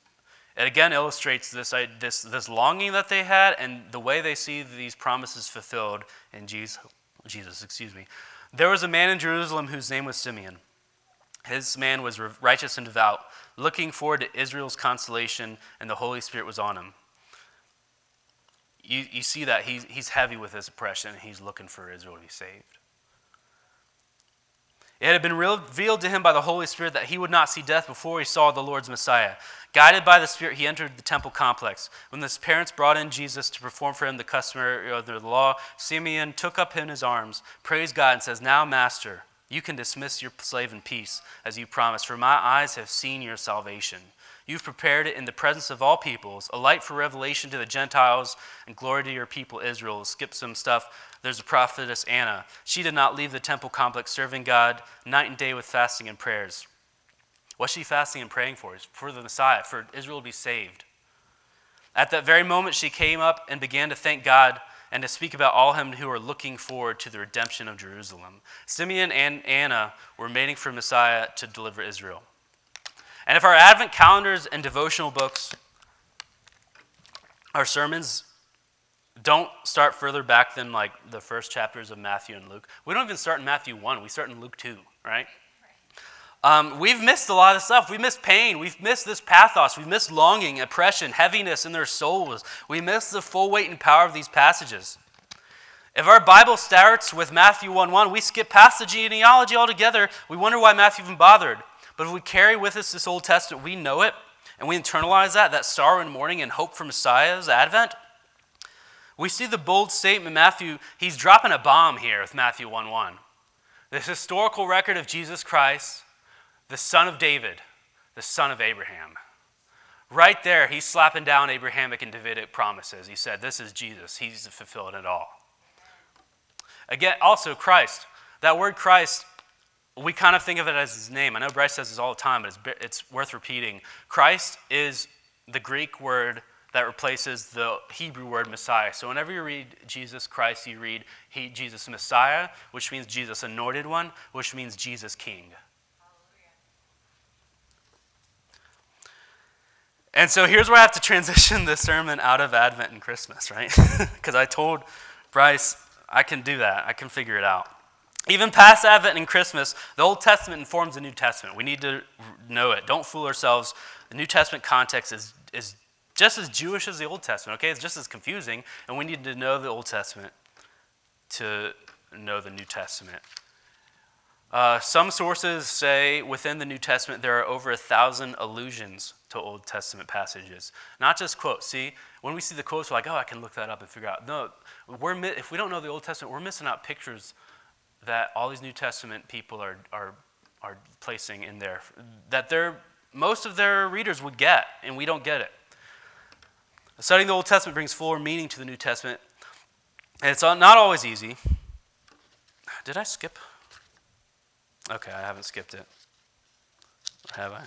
it again illustrates this, this, this longing that they had and the way they see these promises fulfilled in Jesus. Jesus, excuse me. There was a man in Jerusalem whose name was Simeon. His man was righteous and devout, looking forward to Israel's consolation, and the Holy Spirit was on him. You, you see that he's, he's heavy with his oppression, and he's looking for Israel to be saved. It had been revealed to him by the Holy Spirit that he would not see death before he saw the Lord's Messiah. Guided by the Spirit, he entered the temple complex. When his parents brought in Jesus to perform for him the customary of the law, Simeon took up him in his arms, praised God, and says, Now, Master, you can dismiss your slave in peace, as you promised, for my eyes have seen your salvation. You've prepared it in the presence of all peoples, a light for revelation to the Gentiles and glory to your people Israel. Skip some stuff. There's a prophetess Anna. She did not leave the temple complex serving God night and day with fasting and prayers. What's she fasting and praying for? For the Messiah, for Israel to be saved. At that very moment, she came up and began to thank God and to speak about all him who are looking forward to the redemption of Jerusalem. Simeon and Anna were waiting for Messiah to deliver Israel. And if our Advent calendars and devotional books, our sermons don't start further back than like the first chapters of Matthew and Luke. We don't even start in Matthew 1, we start in Luke 2, right? Um, we've missed a lot of stuff. We've missed pain. We've missed this pathos. We've missed longing, oppression, heaviness in their souls. We miss the full weight and power of these passages. If our Bible starts with Matthew 1 1, we skip past the genealogy altogether. We wonder why Matthew even bothered. But if we carry with us this Old Testament, we know it, and we internalize that, that sorrow and mourning and hope for Messiah's advent. We see the bold statement, Matthew, he's dropping a bomb here with Matthew 1 1. This historical record of Jesus Christ the son of David, the son of Abraham. Right there, he's slapping down Abrahamic and Davidic promises. He said, This is Jesus. He's fulfilled it all. Again, also Christ. That word Christ, we kind of think of it as his name. I know Bryce says this all the time, but it's, it's worth repeating. Christ is the Greek word that replaces the Hebrew word Messiah. So whenever you read Jesus Christ, you read he, Jesus Messiah, which means Jesus anointed one, which means Jesus King. And so here's where I have to transition the sermon out of Advent and Christmas, right? Because I told Bryce, I can do that, I can figure it out. Even past Advent and Christmas, the Old Testament informs the New Testament. We need to know it. Don't fool ourselves. The New Testament context is, is just as Jewish as the Old Testament, okay? It's just as confusing, and we need to know the Old Testament to know the New Testament. Uh, some sources say within the New Testament there are over a thousand allusions to Old Testament passages, not just quotes. See, when we see the quotes, we're like, oh, I can look that up and figure out. No, we're, if we don't know the Old Testament, we're missing out pictures that all these New Testament people are, are, are placing in there, that they're, most of their readers would get, and we don't get it. Studying the Old Testament brings fuller meaning to the New Testament, and it's not always easy. Did I skip? Okay, I haven't skipped it. Have I?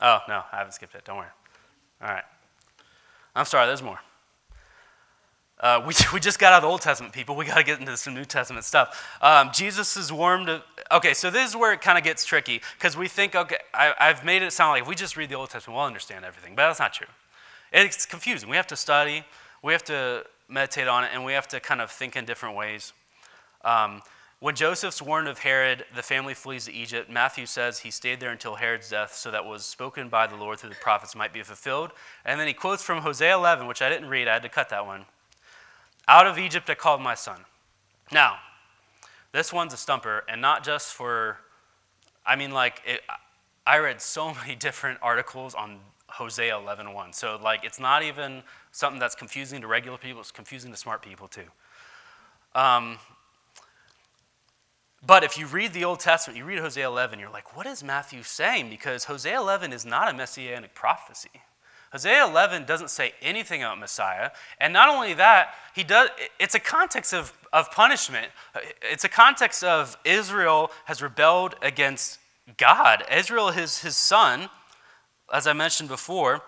Oh, no, I haven't skipped it. Don't worry. All right. I'm sorry, there's more. Uh, we, we just got out of the Old Testament, people. We got to get into some New Testament stuff. Um, Jesus is warm to. Okay, so this is where it kind of gets tricky because we think, okay, I, I've made it sound like if we just read the Old Testament, we'll understand everything. But that's not true. It's confusing. We have to study, we have to meditate on it, and we have to kind of think in different ways. Um, when Joseph's warned of Herod, the family flees to Egypt. Matthew says he stayed there until Herod's death, so that was spoken by the Lord through the prophets might be fulfilled. And then he quotes from Hosea 11, which I didn't read, I had to cut that one. Out of Egypt I called my son. Now, this one's a stumper, and not just for, I mean, like, it, I read so many different articles on Hosea 11.1. So, like, it's not even something that's confusing to regular people, it's confusing to smart people, too. Um, but if you read the Old Testament, you read Hosea 11, you're like, what is Matthew saying? Because Hosea 11 is not a messianic prophecy. Hosea 11 doesn't say anything about Messiah. And not only that, he does, it's a context of, of punishment. It's a context of Israel has rebelled against God. Israel is his son, as I mentioned before.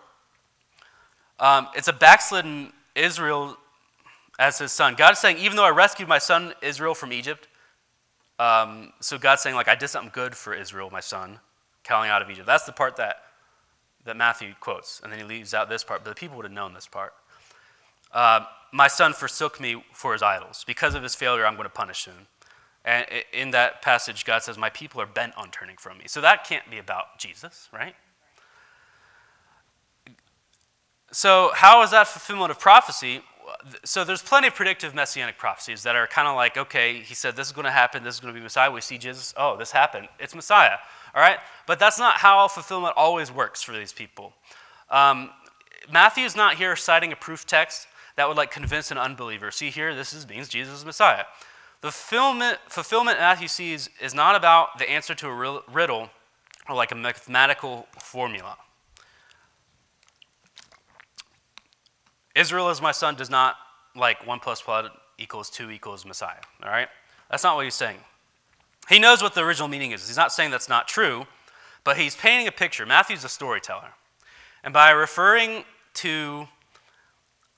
Um, it's a backslidden Israel as his son. God is saying, even though I rescued my son Israel from Egypt, um, so God's saying, like, I did something good for Israel, my son, calling out of Egypt. That's the part that, that Matthew quotes. And then he leaves out this part, but the people would have known this part. Uh, my son forsook me for his idols. Because of his failure, I'm going to punish him. And in that passage, God says, My people are bent on turning from me. So that can't be about Jesus, right? So, how is that fulfillment of prophecy? so there's plenty of predictive messianic prophecies that are kind of like, okay, he said this is going to happen, this is going to be Messiah. We see Jesus, oh, this happened, it's Messiah. All right? But that's not how fulfillment always works for these people. Um, Matthew's not here citing a proof text that would like convince an unbeliever. See here, this is, means Jesus is Messiah. The fulfillment, fulfillment Matthew sees is not about the answer to a riddle or like a mathematical formula. Israel is my son does not like 1 plus 1 equals 2 equals Messiah. All right? That's not what he's saying. He knows what the original meaning is. He's not saying that's not true, but he's painting a picture. Matthew's a storyteller. And by referring to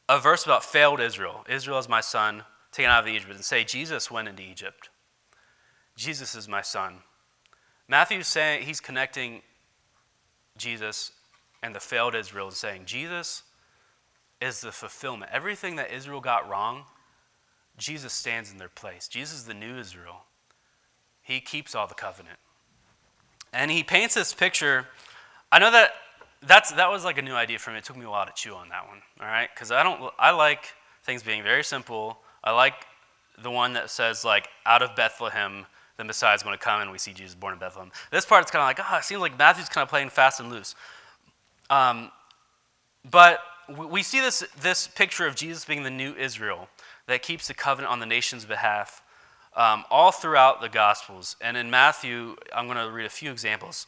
a verse about failed Israel, Israel is my son, taken out of Egypt, and say, Jesus went into Egypt. Jesus is my son. Matthew's saying he's connecting Jesus and the failed Israel and saying, Jesus is the fulfillment. Everything that Israel got wrong, Jesus stands in their place. Jesus is the new Israel. He keeps all the covenant. And he paints this picture. I know that that's, that was like a new idea for me. It took me a while to chew on that one, all right? Because I don't, I like things being very simple. I like the one that says, like, out of Bethlehem, the Messiah is going to come, and we see Jesus born in Bethlehem. This part is kind of like, oh, it seems like Matthew's kind of playing fast and loose. Um, but we see this, this picture of Jesus being the new Israel that keeps the covenant on the nation's behalf um, all throughout the Gospels. And in Matthew, I'm going to read a few examples.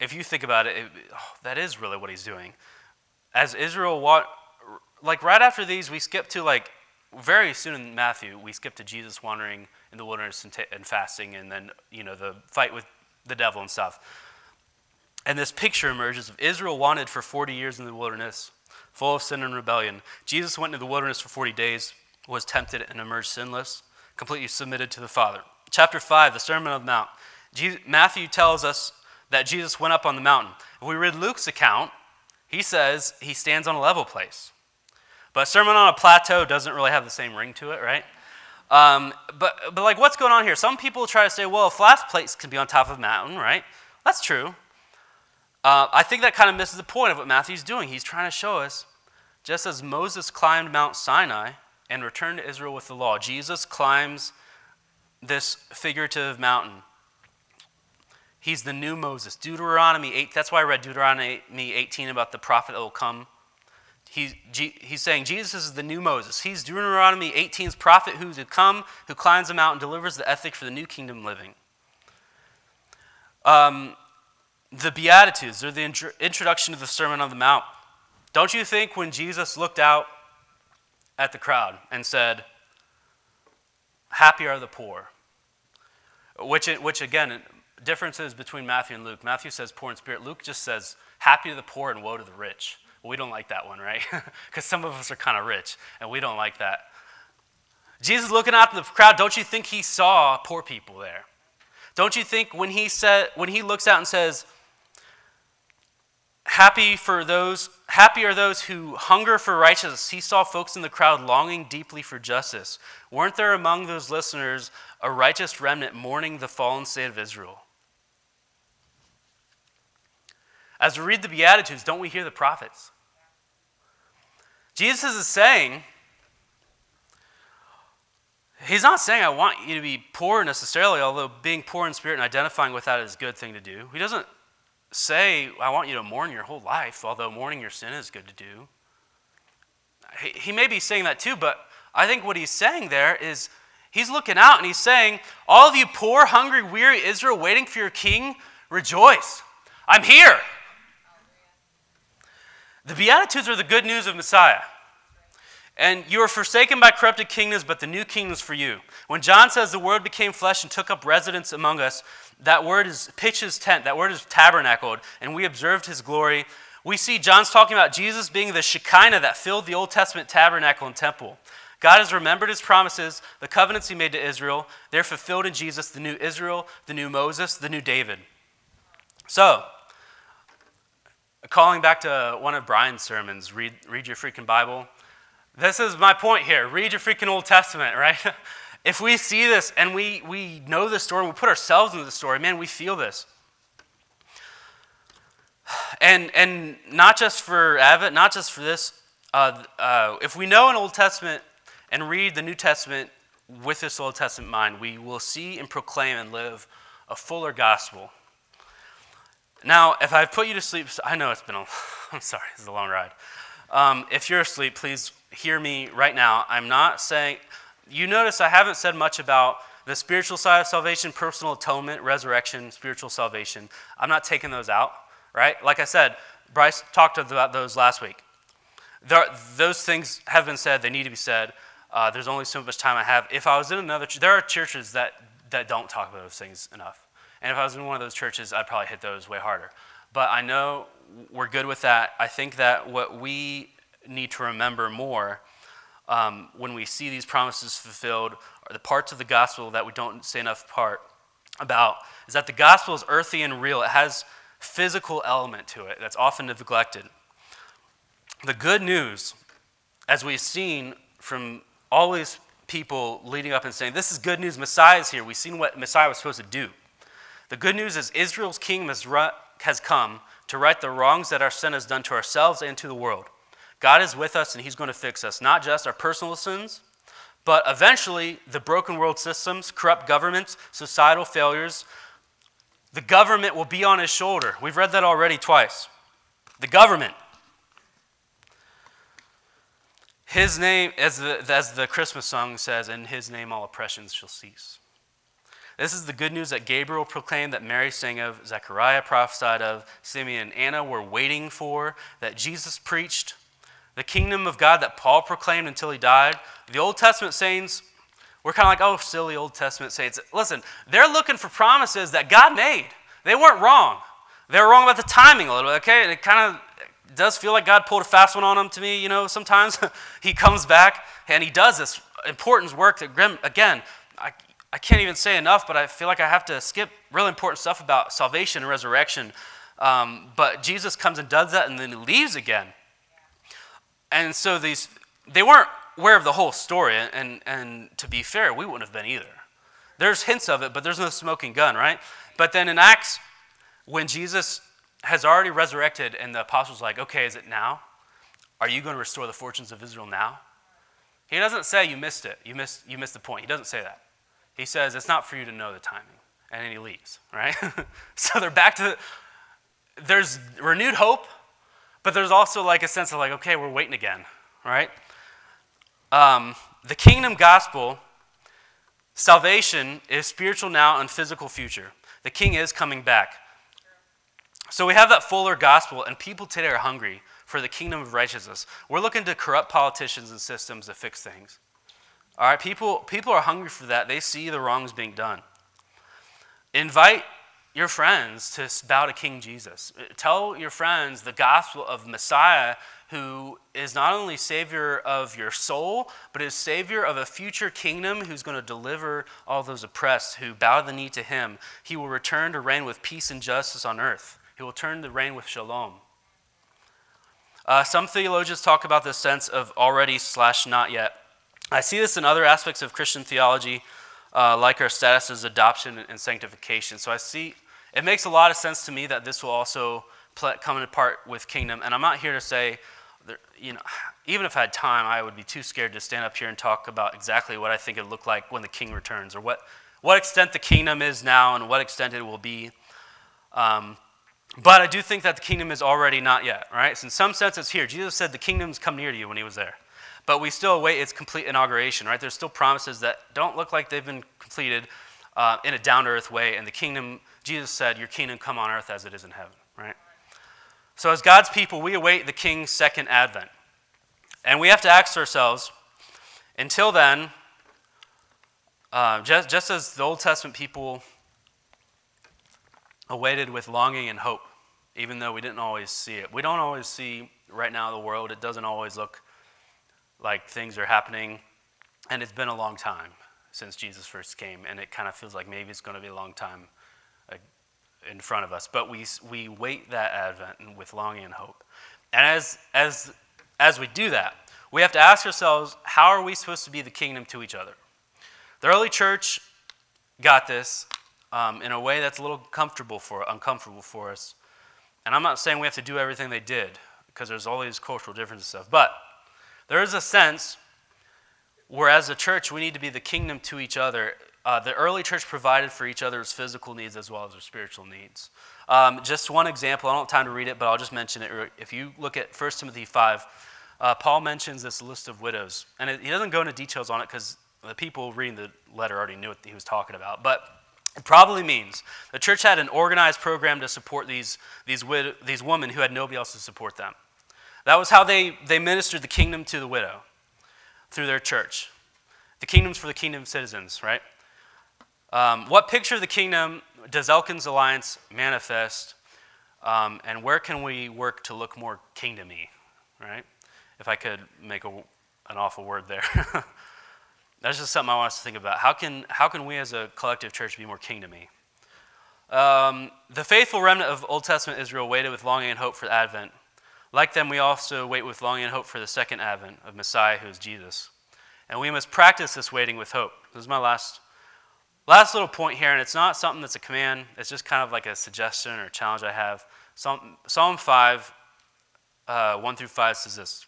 If you think about it, it oh, that is really what he's doing. As Israel, like right after these, we skip to like very soon in Matthew, we skip to Jesus wandering in the wilderness and, t- and fasting, and then you know the fight with the devil and stuff. And this picture emerges of Israel wanted for 40 years in the wilderness, full of sin and rebellion. Jesus went into the wilderness for 40 days, was tempted, and emerged sinless, completely submitted to the Father. Chapter 5, the Sermon on the Mount. Matthew tells us that Jesus went up on the mountain. If we read Luke's account, he says he stands on a level place. But a sermon on a plateau doesn't really have the same ring to it, right? Um, but, but like, what's going on here? Some people try to say, well, a flat place can be on top of a mountain, right? That's true. Uh, I think that kind of misses the point of what Matthew's doing. He's trying to show us, just as Moses climbed Mount Sinai and return to Israel with the law, Jesus climbs this figurative mountain. He's the new Moses. Deuteronomy 8, that's why I read Deuteronomy 18 about the prophet that will come. He, he's saying Jesus is the new Moses. He's Deuteronomy 18's prophet who's to come, who climbs the mountain, delivers the ethic for the new kingdom living. Um, the Beatitudes, they're the introduction to the Sermon on the Mount. Don't you think when Jesus looked out at the crowd and said, Happy are the poor, which, which again, differences between Matthew and Luke. Matthew says poor in spirit, Luke just says, Happy to the poor and woe to the rich. We don't like that one, right? Because some of us are kind of rich and we don't like that. Jesus looking out at the crowd, don't you think he saw poor people there? Don't you think when he said when he looks out and says, Happy for those, happy are those who hunger for righteousness. He saw folks in the crowd longing deeply for justice. Weren't there among those listeners a righteous remnant mourning the fallen state of Israel? As we read the Beatitudes, don't we hear the prophets? Jesus is saying, He's not saying I want you to be poor necessarily, although being poor in spirit and identifying with that is a good thing to do. He doesn't say, I want you to mourn your whole life, although mourning your sin is good to do. He, he may be saying that too, but I think what he's saying there is he's looking out and he's saying, All of you poor, hungry, weary Israel waiting for your king, rejoice. I'm here. The Beatitudes are the good news of Messiah. And you are forsaken by corrupted kingdoms, but the new kingdom is for you. When John says the word became flesh and took up residence among us, that word is pitches tent, that word is tabernacled, and we observed his glory. We see John's talking about Jesus being the Shekinah that filled the Old Testament tabernacle and temple. God has remembered his promises, the covenants he made to Israel. They're fulfilled in Jesus, the new Israel, the new Moses, the new David. So, calling back to one of Brian's sermons, read, read your freaking Bible. This is my point here. Read your freaking Old Testament, right? If we see this and we, we know the story, we put ourselves into the story, man, we feel this. And, and not just for Advent, not just for this, uh, uh, if we know an Old Testament and read the New Testament with this Old Testament mind, we will see and proclaim and live a fuller gospel. Now, if I've put you to sleep, I know it's been a, I'm sorry, it's a long ride. Um, if you're asleep, please hear me right now. I'm not saying, you notice I haven't said much about the spiritual side of salvation, personal atonement, resurrection, spiritual salvation. I'm not taking those out, right? Like I said, Bryce talked about those last week. There, those things have been said, they need to be said. Uh, there's only so much time I have. If I was in another, there are churches that, that don't talk about those things enough. And if I was in one of those churches, I'd probably hit those way harder. But I know we're good with that. I think that what we need to remember more um, when we see these promises fulfilled are the parts of the gospel that we don't say enough part about is that the gospel is earthy and real. It has physical element to it that's often neglected. The good news, as we've seen from all these people leading up and saying, This is good news, Messiah is here. We've seen what Messiah was supposed to do. The good news is Israel's king has come to right the wrongs that our sin has done to ourselves and to the world. God is with us and he's going to fix us, not just our personal sins, but eventually the broken world systems, corrupt governments, societal failures. The government will be on his shoulder. We've read that already twice. The government. His name, as the, as the Christmas song says, in his name all oppressions shall cease. This is the good news that Gabriel proclaimed, that Mary sang of, Zechariah prophesied of, Simeon and Anna were waiting for, that Jesus preached. The kingdom of God that Paul proclaimed until he died. The Old Testament saints, we're kind of like, oh, silly Old Testament saints. Listen, they're looking for promises that God made. They weren't wrong. They were wrong about the timing a little bit, okay? It kind of does feel like God pulled a fast one on them to me, you know, sometimes. he comes back and he does this important work that, again, I, I can't even say enough, but I feel like I have to skip really important stuff about salvation and resurrection. Um, but Jesus comes and does that and then he leaves again. And so these, they weren't aware of the whole story. And, and to be fair, we wouldn't have been either. There's hints of it, but there's no smoking gun, right? But then in Acts, when Jesus has already resurrected, and the apostles like, okay, is it now? Are you going to restore the fortunes of Israel now? He doesn't say you missed it. You missed, you missed the point. He doesn't say that. He says it's not for you to know the timing. And then he leaves, right? so they're back to, the, there's renewed hope, but there's also like a sense of like, okay, we're waiting again, right? Um, the kingdom gospel, salvation is spiritual now and physical future. The king is coming back. So we have that fuller gospel, and people today are hungry for the kingdom of righteousness. We're looking to corrupt politicians and systems to fix things. All right, people, people are hungry for that. They see the wrongs being done. Invite your friends to bow to King Jesus. Tell your friends the gospel of Messiah, who is not only Savior of your soul, but is Savior of a future kingdom who's going to deliver all those oppressed who bow the knee to Him. He will return to reign with peace and justice on earth. He will turn the reign with shalom. Uh, some theologians talk about this sense of already slash not yet. I see this in other aspects of Christian theology, uh, like our status as adoption and sanctification. So I see it makes a lot of sense to me that this will also come into part with kingdom. And I'm not here to say, you know, even if I had time, I would be too scared to stand up here and talk about exactly what I think it would look like when the king returns, or what, what extent the kingdom is now and what extent it will be. Um, but I do think that the kingdom is already not yet, right? So in some sense, it's here. Jesus said the kingdom's come near to you when he was there. But we still await its complete inauguration, right? There's still promises that don't look like they've been completed uh, in a down to earth way. And the kingdom, Jesus said, Your kingdom come on earth as it is in heaven, right? So as God's people, we await the king's second advent. And we have to ask ourselves, until then, uh, just, just as the Old Testament people awaited with longing and hope, even though we didn't always see it. We don't always see right now the world, it doesn't always look like things are happening. And it's been a long time since Jesus first came, and it kind of feels like maybe it's going to be a long time in front of us. But we, we wait that advent with longing and hope. And as, as, as we do that, we have to ask ourselves how are we supposed to be the kingdom to each other? The early church got this um, in a way that's a little comfortable for, uncomfortable for us. And I'm not saying we have to do everything they did, because there's all these cultural differences stuff. But there is a sense where, as a church, we need to be the kingdom to each other. Uh, the early church provided for each other's physical needs as well as their spiritual needs. Um, just one example, I don't have time to read it, but I'll just mention it. If you look at 1 Timothy 5, uh, Paul mentions this list of widows. And it, he doesn't go into details on it because the people reading the letter already knew what he was talking about. But it probably means the church had an organized program to support these, these, wid- these women who had nobody else to support them. That was how they, they ministered the kingdom to the widow through their church. The kingdom's for the kingdom citizens, right? Um, what picture of the kingdom does Elkins Alliance manifest Um, and where can we work to look more kingdomy, right? If I could make a, an awful word there. That's just something I want us to think about. How can, how can we as a collective church be more kingdomy? Um, the faithful remnant of Old Testament Israel waited with longing and hope for the Advent. Like them, we also wait with longing and hope for the second Advent of Messiah, who is Jesus. And we must practice this waiting with hope. This is my last, last little point here, and it's not something that's a command, it's just kind of like a suggestion or a challenge I have. Psalm, Psalm 5, uh, 1 through 5 says this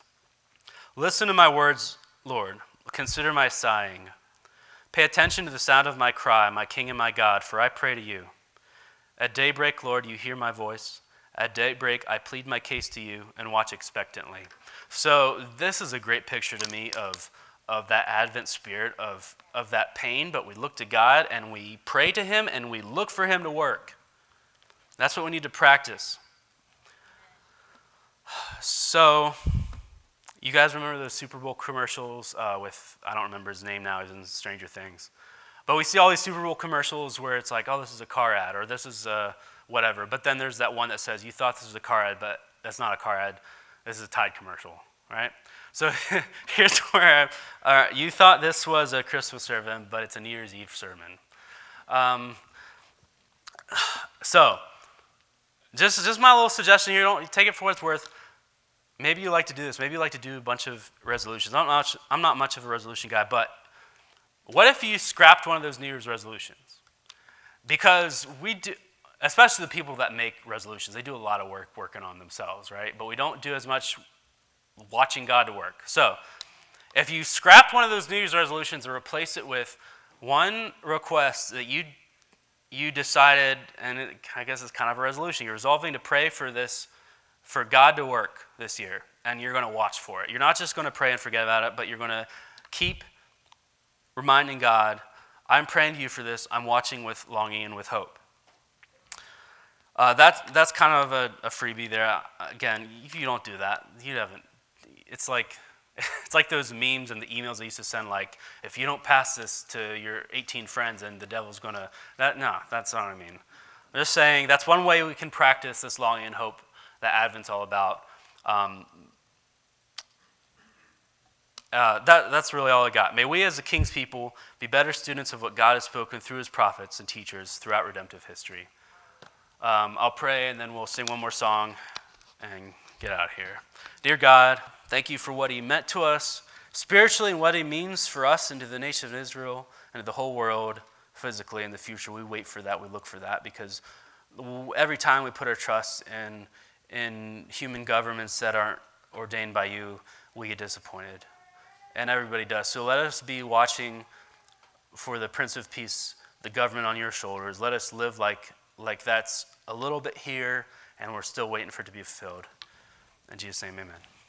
Listen to my words, Lord. Consider my sighing. Pay attention to the sound of my cry, my King and my God, for I pray to you. At daybreak, Lord, you hear my voice. At daybreak, I plead my case to you and watch expectantly. So, this is a great picture to me of, of that Advent spirit, of, of that pain, but we look to God and we pray to Him and we look for Him to work. That's what we need to practice. So, you guys remember those Super Bowl commercials uh, with, I don't remember his name now, he's in Stranger Things. But we see all these Super Bowl commercials where it's like, oh, this is a car ad, or this is a whatever. But then there's that one that says, you thought this was a car ad, but that's not a car ad. This is a Tide commercial, right? So here's where uh, you thought this was a Christmas sermon, but it's a New Year's Eve sermon. Um, so, just, just my little suggestion here, don't take it for what it's worth maybe you like to do this. Maybe you like to do a bunch of resolutions. I'm not, I'm not much of a resolution guy, but what if you scrapped one of those New Year's resolutions? Because we do, especially the people that make resolutions, they do a lot of work working on themselves, right? But we don't do as much watching God to work. So, if you scrapped one of those New Year's resolutions and replace it with one request that you you decided, and it, I guess it's kind of a resolution. You're resolving to pray for this for God to work this year, and you're going to watch for it. You're not just going to pray and forget about it, but you're going to keep reminding God, I'm praying to you for this. I'm watching with longing and with hope. Uh, that's, that's kind of a, a freebie there. Again, if you don't do that, you haven't. It's like, it's like those memes and the emails I used to send, like, if you don't pass this to your 18 friends and the devil's to. That, no, that's not what I mean. I'm just saying that's one way we can practice this longing and hope that Advent's all about. Um, uh, that, that's really all I got. May we, as the King's people, be better students of what God has spoken through his prophets and teachers throughout redemptive history. Um, I'll pray and then we'll sing one more song and get out of here. Dear God, thank you for what he meant to us spiritually and what he means for us and to the nation of Israel and to the whole world physically in the future. We wait for that, we look for that because every time we put our trust in in human governments that aren't ordained by you, we get disappointed. And everybody does. So let us be watching for the Prince of Peace, the government on your shoulders. Let us live like, like that's a little bit here and we're still waiting for it to be fulfilled. In Jesus' name, amen.